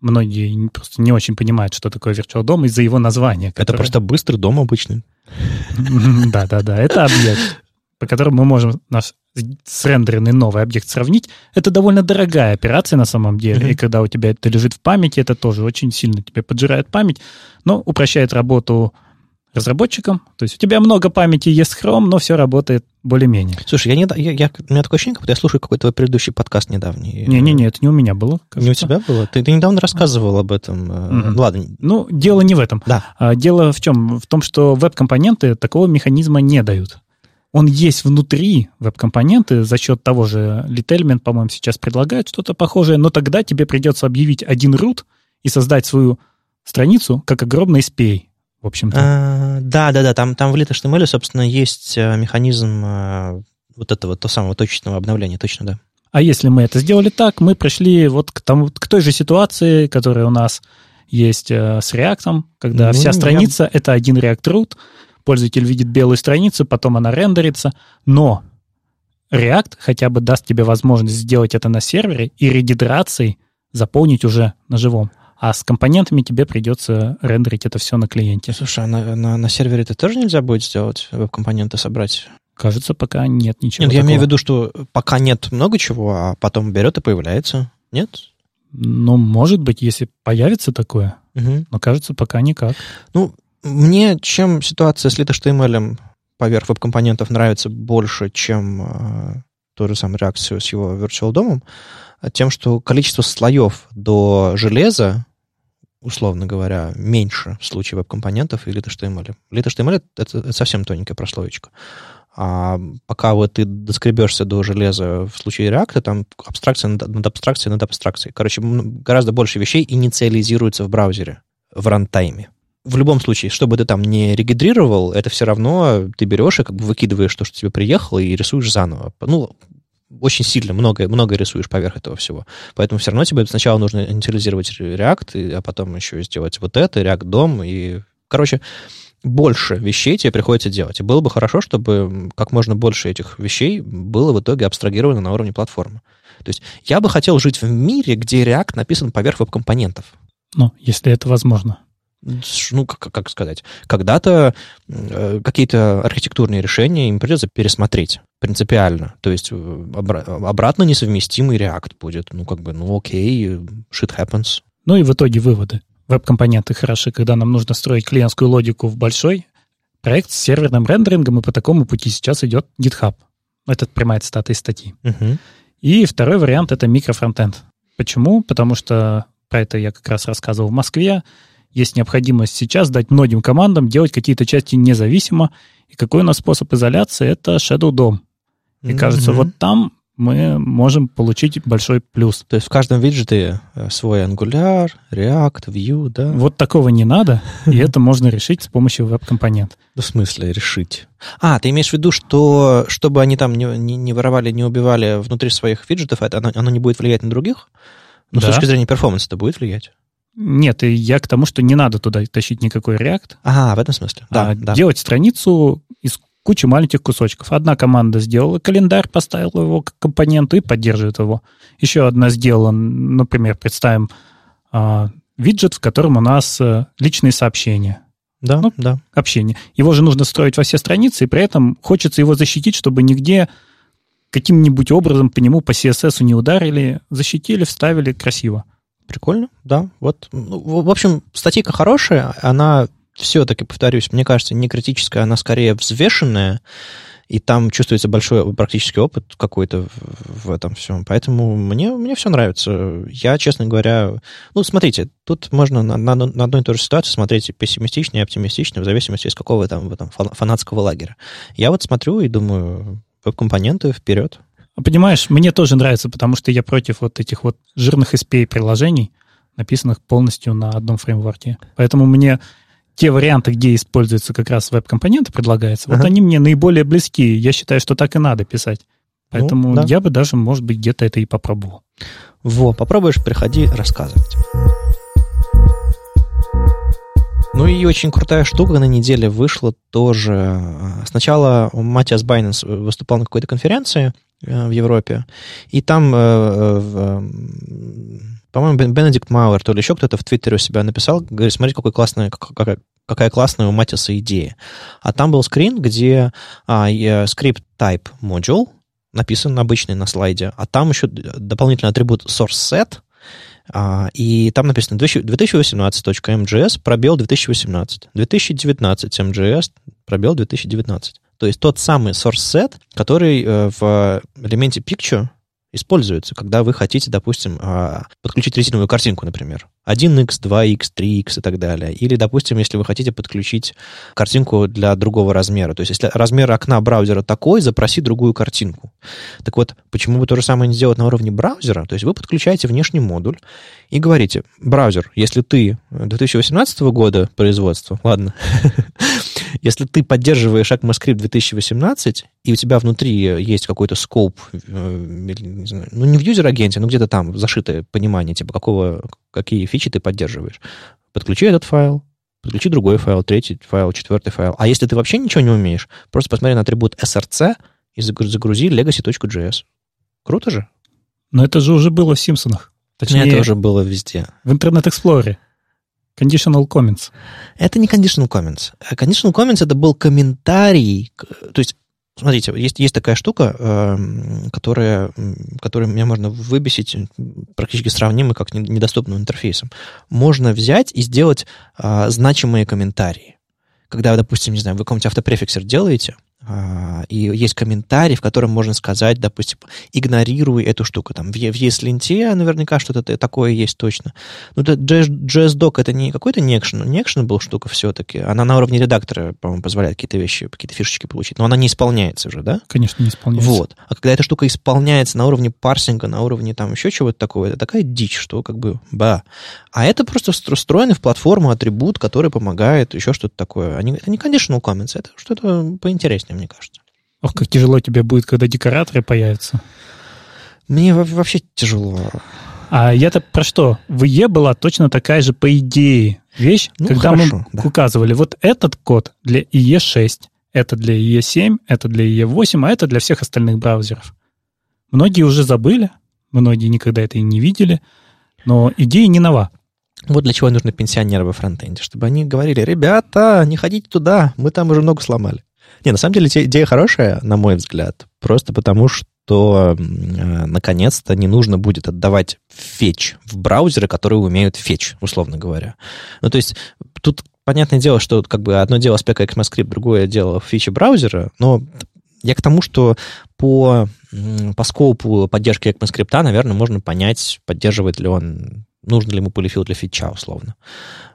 Многие просто не очень понимают, что такое Virtual DOM из-за его названия. Которое... Это просто быстрый дом обычный. Да-да-да, это объект по которым мы можем наш срендеренный новый объект сравнить, это довольно дорогая операция на самом деле. Mm-hmm. И когда у тебя это лежит в памяти, это тоже очень сильно тебе поджирает память, но упрощает работу разработчикам. То есть у тебя много памяти, есть Chrome, но все работает более-менее. Слушай, я не, я, я, у меня такое ощущение, как будто я слушаю какой-то твой предыдущий подкаст недавний. Не-не-не, это не у меня было. Кажется. Не у тебя было? Ты, ты недавно рассказывал об этом. Mm-hmm. Ладно. Ну, дело не в этом. Да. А, дело в чем? В том, что веб-компоненты такого механизма не дают он есть внутри веб-компоненты за счет того же Litelement, по-моему, сейчас предлагает что-то похожее, но тогда тебе придется объявить один root и создать свою страницу как огромный SPA, в общем-то. А, да, да, да, там, там в LitHTML, собственно, есть э, механизм э, вот этого, то самого точечного обновления, точно, да. А если мы это сделали так, мы пришли вот к, тому, к той же ситуации, которая у нас есть э, с React, когда ну, вся страница я... — это один React root, пользователь видит белую страницу, потом она рендерится, но React хотя бы даст тебе возможность сделать это на сервере и регидрацией заполнить уже на живом. А с компонентами тебе придется рендерить это все на клиенте. Слушай, а на, на, на сервере это тоже нельзя будет сделать, веб-компоненты собрать? Кажется, пока нет ничего. Нет, такого. я имею в виду, что пока нет много чего, а потом берет и появляется. Нет? Ну, может быть, если появится такое. Угу. Но кажется, пока никак. Ну, мне чем ситуация с LitHTML поверх веб-компонентов нравится больше, чем э, ту же самую реакцию с его Virtual DOM, тем, что количество слоев до железа, условно говоря, меньше в случае веб-компонентов и LitHTML. LitHTML — это, это совсем тоненькая прослоечка. А пока вот ты доскребешься до железа в случае React, там абстракция над, над абстракцией над абстракцией. Короче, гораздо больше вещей инициализируется в браузере в рантайме в любом случае, что бы ты там не регидрировал, это все равно ты берешь и как бы выкидываешь то, что тебе приехало, и рисуешь заново. Ну, очень сильно много, много рисуешь поверх этого всего. Поэтому все равно тебе сначала нужно инициализировать React, а потом еще сделать вот это, React DOM, и, короче, больше вещей тебе приходится делать. И было бы хорошо, чтобы как можно больше этих вещей было в итоге абстрагировано на уровне платформы. То есть я бы хотел жить в мире, где React написан поверх веб-компонентов. Ну, если это возможно ну, как, как сказать, когда-то э, какие-то архитектурные решения им придется пересмотреть принципиально. То есть э, обра- обратно несовместимый React будет. Ну, как бы, ну, окей, shit happens. Ну и в итоге выводы. Веб-компоненты хороши, когда нам нужно строить клиентскую логику в большой проект с серверным рендерингом, и по такому пути сейчас идет GitHub. Это прямая цитата из статьи. Uh-huh. И второй вариант — это микрофронтенд. Почему? Потому что про это я как раз рассказывал в Москве есть необходимость сейчас дать многим командам делать какие-то части независимо. И какой у нас способ изоляции? Это Shadow DOM. И mm-hmm. кажется, вот там мы можем получить большой плюс. То есть в каждом виджете э, свой Angular, React, Vue, да? Вот такого не надо, и это можно решить с помощью веб-компонент. Ну, в смысле решить? А, ты имеешь в виду, что чтобы они там не, не, не воровали, не убивали внутри своих виджетов, это оно, оно не будет влиять на других? Но да. с точки зрения перформанса это будет влиять? Нет, я к тому, что не надо туда тащить никакой React. Ага, в этом смысле. Да, а да. Делать страницу из кучи маленьких кусочков. Одна команда сделала календарь, поставила его как компонент и поддерживает его. Еще одна сделала, например, представим э, виджет, в котором у нас э, личные сообщения. Да, ну, да. Общение. Его же нужно строить во все страницы, и при этом хочется его защитить, чтобы нигде каким-нибудь образом по нему, по CSS не ударили, защитили, вставили красиво. Прикольно, да. Вот, ну, в общем, статейка хорошая, она все-таки, повторюсь, мне кажется, не критическая, она скорее взвешенная, и там чувствуется большой практический опыт какой-то в, этом всем. Поэтому мне, мне все нравится. Я, честно говоря... Ну, смотрите, тут можно на, на, на одной и той же ситуации смотреть пессимистично и оптимистично, в зависимости из какого там, там фанатского лагеря. Я вот смотрю и думаю, компоненты вперед. Понимаешь, мне тоже нравится, потому что я против вот этих вот жирных SPA-приложений, написанных полностью на одном фреймворке. Поэтому мне те варианты, где используются как раз веб-компоненты, предлагается, ага. вот они мне наиболее близки. Я считаю, что так и надо писать. Поэтому ну, да. я бы даже, может быть, где-то это и попробовал. Во, попробуешь, приходи рассказывать. Ну и очень крутая штука на неделе вышла тоже. Сначала Матиас Байнес выступал на какой-то конференции в Европе, и там э, по-моему, Бенедикт Мауэр, то ли еще кто-то в Твиттере у себя написал, говорит, смотрите, какой классный, какая, какая классная у Матиса идея. А там был скрин, где а, скрипт type module написан обычный на слайде, а там еще дополнительный атрибут source set, а, и там написано 2018.mgs пробел 2018, 2019 mgs пробел 2019. То есть тот самый source set, который э, в элементе picture используется, когда вы хотите, допустим, а, подключить резиновую картинку, например. 1x, 2x, 3x и так далее. Или, допустим, если вы хотите подключить картинку для другого размера. То есть, если размер окна браузера такой, запроси другую картинку. Так вот, почему бы то же самое не сделать на уровне браузера? То есть, вы подключаете внешний модуль и говорите, браузер, если ты 2018 года производства, ладно, если ты поддерживаешь ECMAScript 2018, и у тебя внутри есть какой-то скоп, э, ну, не в юзер-агенте, но где-то там зашитое понимание, типа, какого, какие фичи ты поддерживаешь. Подключи этот файл, подключи другой файл, третий файл, четвертый файл. А если ты вообще ничего не умеешь, просто посмотри на атрибут src и загрузи legacy.js. Круто же? Но это же уже было в Симпсонах. Точнее, это уже было везде. В Explorer. Conditional comments. Это не conditional comments. Conditional comments это был комментарий, то есть Смотрите, есть, есть такая штука, э, которая, которую меня можно выбесить практически сравнимой как недоступным интерфейсом. Можно взять и сделать э, значимые комментарии. Когда, допустим, не знаю, вы какой-нибудь автопрефиксер делаете, а, и есть комментарий, в котором можно сказать, допустим, игнорируй эту штуку. Там в, в ESLint наверняка что-то такое есть точно. Но это JSDoc это не какой-то не экшен, не был штука все-таки. Она на уровне редактора, по-моему, позволяет какие-то вещи, какие-то фишечки получить. Но она не исполняется уже, да? Конечно, не исполняется. Вот. А когда эта штука исполняется на уровне парсинга, на уровне там еще чего-то такого, это такая дичь, что как бы, ба. А это просто встроенный в платформу атрибут, который помогает, еще что-то такое. Они, это не conditional comments, это что-то поинтереснее мне кажется. Ох, как тяжело тебе будет, когда декораторы появятся. Мне вообще тяжело. А я-то про что? В IE была точно такая же, по идее, вещь, ну, когда хорошо, мы да. указывали, вот этот код для IE6, это для IE7, это для IE8, а это для всех остальных браузеров. Многие уже забыли, многие никогда это и не видели, но идея не нова. Вот для чего нужны пенсионеры во фронтенде, чтобы они говорили, ребята, не ходите туда, мы там уже много сломали. Не, на самом деле идея хорошая, на мой взгляд, просто потому что э, наконец-то не нужно будет отдавать фетч в браузеры, которые умеют фетч, условно говоря. Ну, то есть тут понятное дело, что как бы одно дело спека ECMAScript, другое дело фичи браузера, но я к тому, что по, по скопу поддержки ECMAScript, наверное, можно понять, поддерживает ли он нужно ли ему полифил для фича, условно.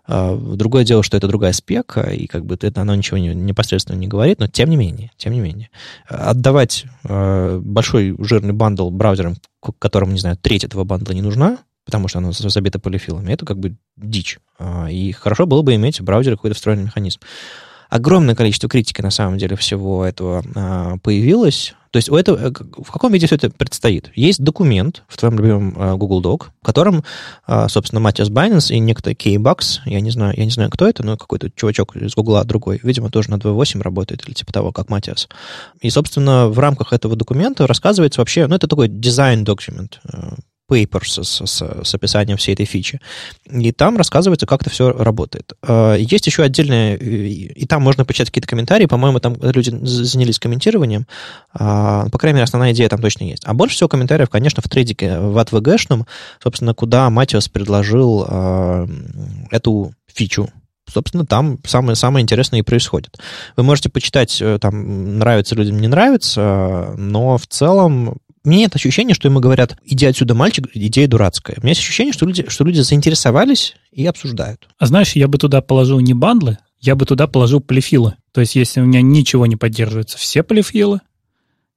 А, другое дело, что это другая спека, и как бы это оно ничего не, непосредственно не говорит, но тем не менее, тем не менее. Отдавать э, большой жирный бандл браузерам, которым, не знаю, треть этого бандла не нужна, потому что оно забито полифилами, это как бы дичь. А, и хорошо было бы иметь в браузере какой-то встроенный механизм. Огромное количество критики, на самом деле, всего этого а, появилось. То есть у этого, э, в каком виде все это предстоит? Есть документ в твоем любимом а, Google Doc, в котором, собственно, Матиас Байненс и некто Кей Бакс, я не знаю, я не знаю, кто это, но какой-то чувачок из Гугла другой, видимо, тоже на 2.8 работает или типа того, как Матиас. И, собственно, в рамках этого документа рассказывается вообще, ну, это такой дизайн-документ, papers с, с, с описанием всей этой фичи. И там рассказывается, как это все работает. А, есть еще отдельные, и там можно почитать какие-то комментарии, по-моему, там люди занялись комментированием, а, по крайней мере, основная идея там точно есть. А больше всего комментариев, конечно, в трейдике в ATVG-шном, собственно, куда Матиас предложил а, эту фичу, собственно, там самое, самое интересное и происходит. Вы можете почитать, э, там, нравится людям, не нравится, но в целом мне нет ощущения, что ему говорят, иди отсюда, мальчик, идея дурацкая. У меня есть ощущение, что люди, что люди заинтересовались и обсуждают. А знаешь, я бы туда положил не бандлы, я бы туда положил полифилы. То есть, если у меня ничего не поддерживается, все полифилы,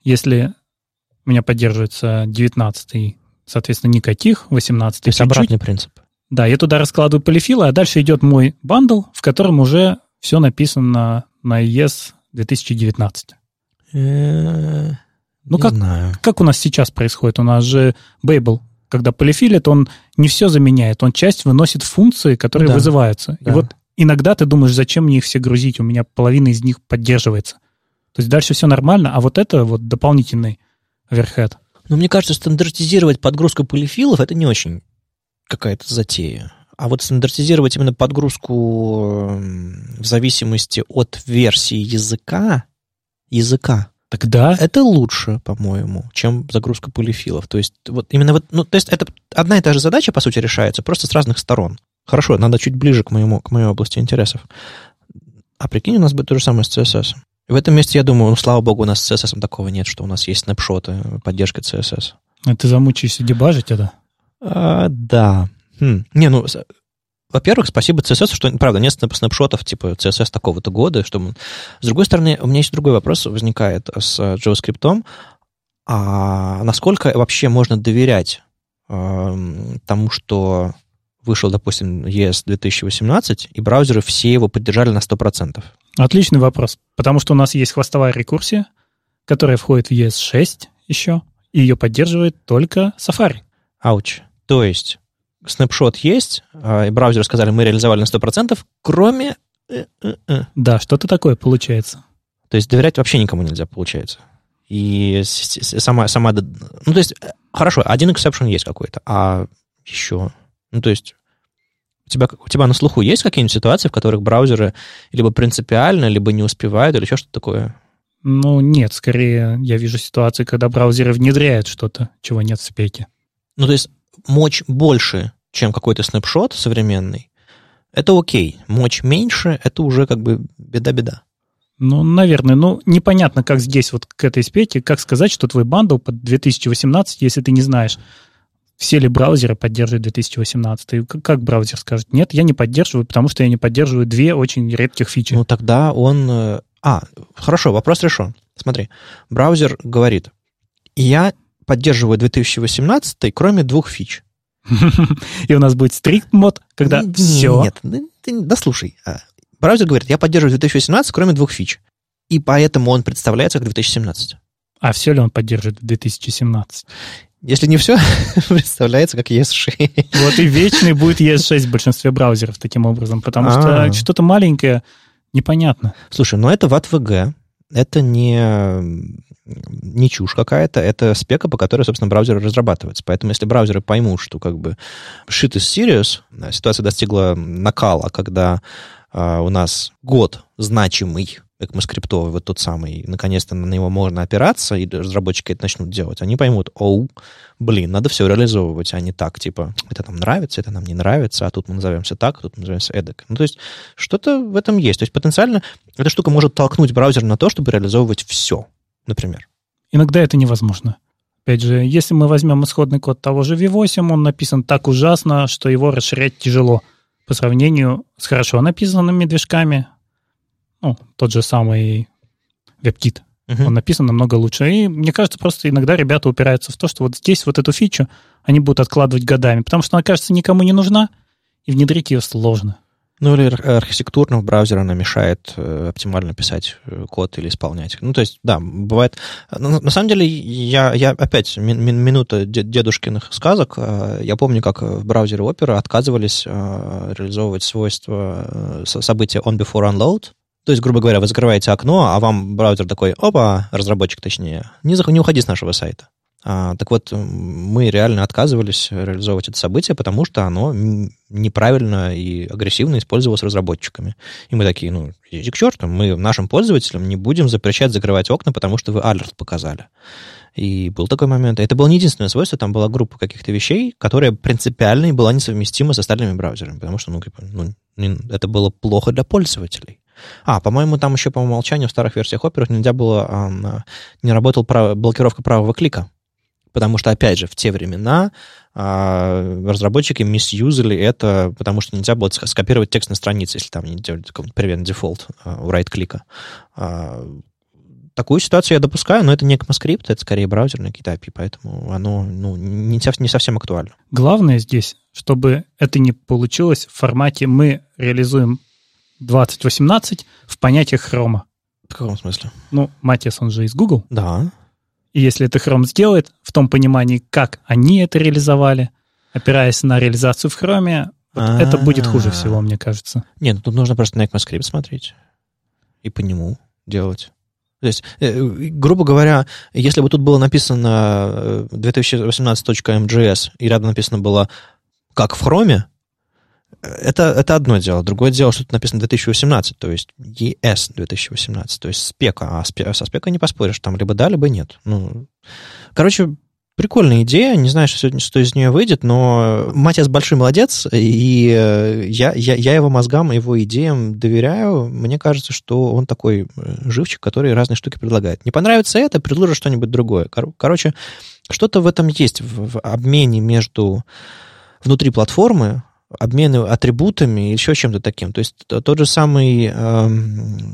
если у меня поддерживается 19 соответственно, никаких, 18 То есть обратный принцип. Да, я туда раскладываю полифилы, а дальше идет мой бандл, в котором уже все написано на ES 2019. Ну, не как, знаю. как у нас сейчас происходит? У нас же Babel, когда полифилит, он не все заменяет, он часть выносит функции, которые Да. вызываются. Да. И вот иногда ты думаешь, зачем мне их все грузить, у меня половина из них поддерживается. То есть дальше все нормально, а вот это вот дополнительный оверхед. Но мне кажется, стандартизировать подгрузку полифилов это не очень какая-то затея. А вот стандартизировать именно подгрузку эм, в зависимости от версии языка, языка, Тогда это лучше, по-моему, чем загрузка полифилов. То есть вот именно вот, ну, то есть это одна и та же задача, по сути, решается, просто с разных сторон. Хорошо, надо чуть ближе к моему, к моей области интересов. А прикинь, у нас будет то же самое с CSS. В этом месте я думаю, ну, слава богу, у нас с CSS такого нет, что у нас есть снапшоты, поддержка CSS. ты замучаешься дебажить это. А, да. Хм. Не, ну, во-первых, спасибо CSS, что, правда, нет снап- снапшотов типа CSS такого-то года. Что... мы- С другой стороны, у меня есть другой вопрос возникает с э, JavaScript. А насколько вообще можно доверять эм, тому, что вышел, допустим, ES 2018, и браузеры все его поддержали на 100%? Отличный вопрос, потому что у нас есть хвостовая рекурсия, которая входит в ES6 еще, и ее поддерживает только Safari. Ауч. То есть снапшот есть, а, и браузеры сказали, мы реализовали на 100%, кроме... э, э, э. Да, что-то такое получается. То есть доверять вообще никому нельзя, получается. И сама, сама... Ну, то есть, хорошо, один exception есть какой-то, а еще... Ну, то есть, у тебя, у тебя на слуху есть какие-нибудь ситуации, в которых браузеры либо принципиально, либо не успевают, или еще что-то такое? Ну, нет, скорее я вижу ситуации, когда браузеры внедряют что-то, чего нет в спеке. Ну, то есть, мочь больше, чем какой-то снапшот современный, это окей. Мочь меньше, это уже как бы беда-беда. Ну, наверное, ну, непонятно, как здесь вот к этой спеке, как сказать, что твой bundle под 2018, если ты не знаешь, все ли браузеры поддерживают 2018. И как браузер скажет, нет, я не поддерживаю, потому что я не поддерживаю две очень редких фичи. Ну, тогда он... э, А, хорошо, вопрос решен. Смотри, браузер говорит, я поддерживаю 2018, кроме двух фич. И у нас будет стрикт мод, когда все. Нет, ну, ты- да слушай. а, Браузер говорит, я поддерживаю 2018, кроме двух фич. И поэтому он представляется как 2017. А все ли он поддерживает в 2017? Если не все, представляется как ES6. Вот и вечный будет ES6 в большинстве браузеров таким образом, потому что А. что-то маленькое непонятно. Слушай, ну это WAT-VG. Это не, не чушь какая-то, это спека, по которой, собственно, браузер разрабатывается. Поэтому если браузеры поймут, что как бы shit is serious, да, ситуация достигла накала, когда а, у нас год значимый ECMAScript, вот тот самый, наконец-то на него можно опираться, и разработчики это начнут делать, они поймут, оу, блин, надо все реализовывать, а не так, типа, это нам нравится, это нам не нравится, а тут мы назовемся так, тут мы назовемся эдак. Ну, то есть что-то в этом есть. То есть потенциально эта штука может толкнуть браузер на то, чтобы реализовывать все, например. Иногда это невозможно. Опять же, если мы возьмем исходный код того же V8, он написан так ужасно, что его расширять тяжело по сравнению с хорошо написанными движками. Ну, тот же самый WebKit. Uh-huh. Он написан намного лучше. И мне кажется, просто иногда ребята упираются в то, что вот здесь вот эту фичу они будут откладывать годами, потому что она, кажется, никому не нужна, и внедрить ее сложно. Ну, или архитектурно в браузере она мешает э, оптимально писать э, код или исполнять. Ну, то есть, да, бывает... На, на самом деле, я, я опять, ми, минута дедушкиных сказок. Э, я помню, как в браузере Opera отказывались э, реализовывать свойства э, события on before unload, то есть, грубо говоря, вы закрываете окно, а вам браузер такой, опа, разработчик точнее, не, не уходи с нашего сайта. А, так вот, мы реально отказывались реализовывать это событие, потому что оно неправильно и агрессивно использовалось разработчиками. И мы такие, ну, иди к черту, мы нашим пользователям не будем запрещать закрывать окна, потому что вы алерт показали. И был такой момент. Это было не единственное свойство, там была группа каких-то вещей, которая принципиально была несовместима с остальными браузерами, потому что, ну, ну это было плохо для пользователей. А, по-моему, там еще по умолчанию в старых версиях Opera нельзя было, не работал прав, блокировка правого клика. Потому что, опять же, в те времена а, разработчики мисюзали это, потому что нельзя было скопировать текст на странице, если там не делать prevent default а, у right-клика. А, такую ситуацию я допускаю, но это не ECMAScript, это скорее браузерный какие-то API, поэтому оно ну, не, не совсем актуально. Главное здесь, чтобы это не получилось в формате «мы реализуем 2018 в понятиях хрома. В каком смысле? Ну, Матиас, он же из Google. Да. И если это Chrome сделает, в том понимании, как они это реализовали, опираясь на реализацию в хроме, вот это будет хуже всего, мне кажется. Нет, ну тут нужно просто на ECMAScript смотреть и по нему делать. То есть, э, грубо говоря, если бы тут было написано 2018.mgs и рядом написано было «как в хроме», это, это одно дело. Другое дело, что тут написано 2018, то есть ES 2018, то есть спека. А спе, со спекой не поспоришь, там либо да, либо нет. Ну, короче, прикольная идея, не знаю, что, что из нее выйдет, но Матиас большой молодец, и э, я, я, я его мозгам, его идеям доверяю. Мне кажется, что он такой э, живчик, который разные штуки предлагает. Не понравится это, предложит что-нибудь другое. Короче, что-то в этом есть, в, в обмене между внутри платформы, обмены атрибутами, еще чем-то таким. То есть тот же самый, э,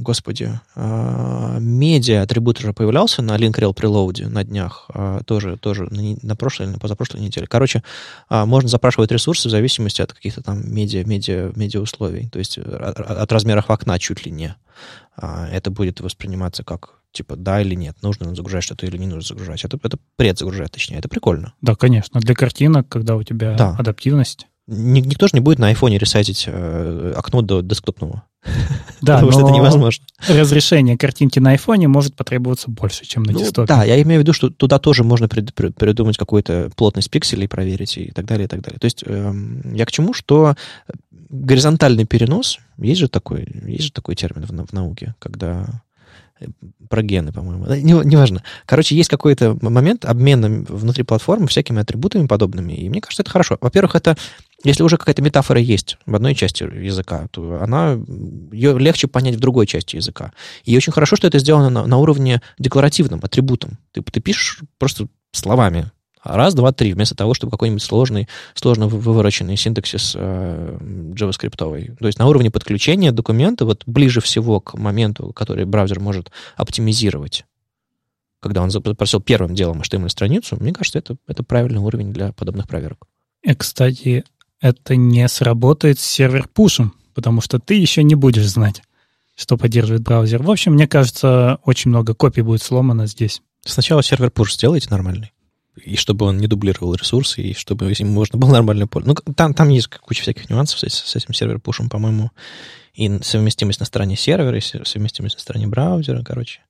господи, э, медиа атрибут уже появлялся на link rel preload на днях, э, тоже, тоже на, на прошлой или на позапрошлой неделе. Короче, э, можно запрашивать ресурсы в зависимости от каких-то там медиа, медиа, медиа условий, то есть от, от размеров окна чуть ли не. Э, это будет восприниматься как типа да или нет, нужно загружать что-то или не нужно загружать. Это, это предзагружать, точнее, это прикольно. Да, конечно. Для картинок, когда у тебя да. адаптивность никто же не будет на айфоне ресайтить э, окно до десктопного. Да, Потому что это невозможно. Разрешение картинки на айфоне может потребоваться больше, чем на ну, десктопе. Да, я имею в виду, что туда тоже можно придумать какую-то плотность пикселей, проверить и так далее, и так далее. То есть э, я к чему, что горизонтальный перенос, есть же такой, есть же такой термин в, в науке, когда про гены, по-моему. Не, неважно. Короче, есть какой-то момент обмена внутри платформы всякими атрибутами подобными, и мне кажется, это хорошо. Во-первых, это, если уже какая-то метафора есть в одной части языка, то она, ее легче понять в другой части языка. И очень хорошо, что это сделано на, на уровне декларативном, атрибутом. Ты, ты пишешь просто словами Раз, два, три, вместо того, чтобы какой-нибудь сложный, сложно вывороченный синтаксис э, JavaScript. То есть на уровне подключения документа, вот ближе всего к моменту, который браузер может оптимизировать, когда он запросил первым делом HTML-страницу, мне кажется, это, это правильный уровень для подобных проверок. И, кстати, это не сработает с сервер-пушем, потому что ты еще не будешь знать, что поддерживает браузер. В общем, мне кажется, очень много копий будет сломано здесь. Сначала сервер-пуш сделайте нормальный и чтобы он не дублировал ресурсы, и чтобы им можно было нормально пользоваться. Ну, там, там есть куча всяких нюансов с, с этим сервер-пушем, по-моему, и совместимость на стороне сервера, и совместимость на стороне браузера, короче.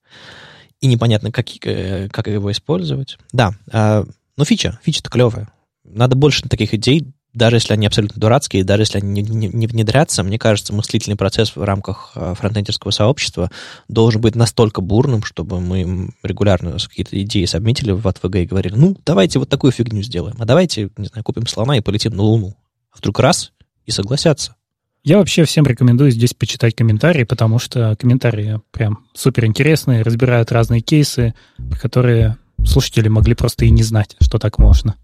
И непонятно, как, э, как его использовать. Да, а, ну фича, фича-то клевая. Надо больше таких идей даже если они абсолютно дурацкие, даже если они не, не, не внедрятся, мне кажется, мыслительный процесс в рамках а, фронтендерского сообщества должен быть настолько бурным, чтобы мы регулярно какие-то идеи сабмитили в АТВГ и говорили, ну, давайте вот такую фигню сделаем, а давайте, не знаю, купим слона и полетим на Луну. А вдруг раз и согласятся. Я вообще всем рекомендую здесь почитать комментарии, потому что комментарии прям супер интересные, разбирают разные кейсы, которые слушатели могли просто и не знать, что так можно.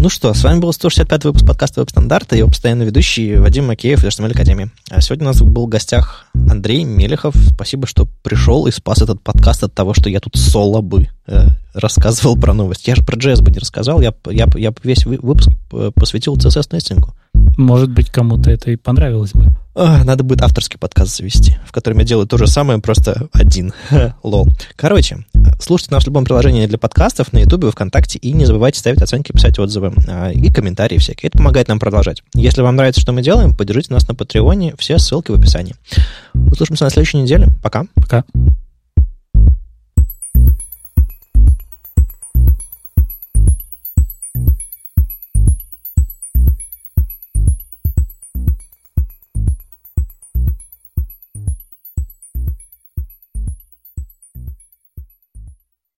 Ну что, с вами был 165 выпуск подкаста «Веб-стандарты» и его постоянный ведущий Вадим Макеев из HTML Академии. А сегодня у нас был в гостях Андрей Мелехов. Спасибо, что пришел и спас этот подкаст от того, что я тут соло бы э, рассказывал про новость. Я же про JS бы не рассказал, я, я, я весь выпуск посвятил CSS-нестингу. Может быть, кому-то это и понравилось бы. Надо будет авторский подкаст завести, в котором я делаю то же самое, просто один. Лол. Короче, слушайте нас в любом приложении для подкастов, на Ютубе, ВКонтакте, и не забывайте ставить оценки, писать отзывы а, и комментарии всякие. Это помогает нам продолжать. Если вам нравится, что мы делаем, поддержите нас на Патреоне, все ссылки в описании. Услышимся на следующей неделе. Пока. Пока.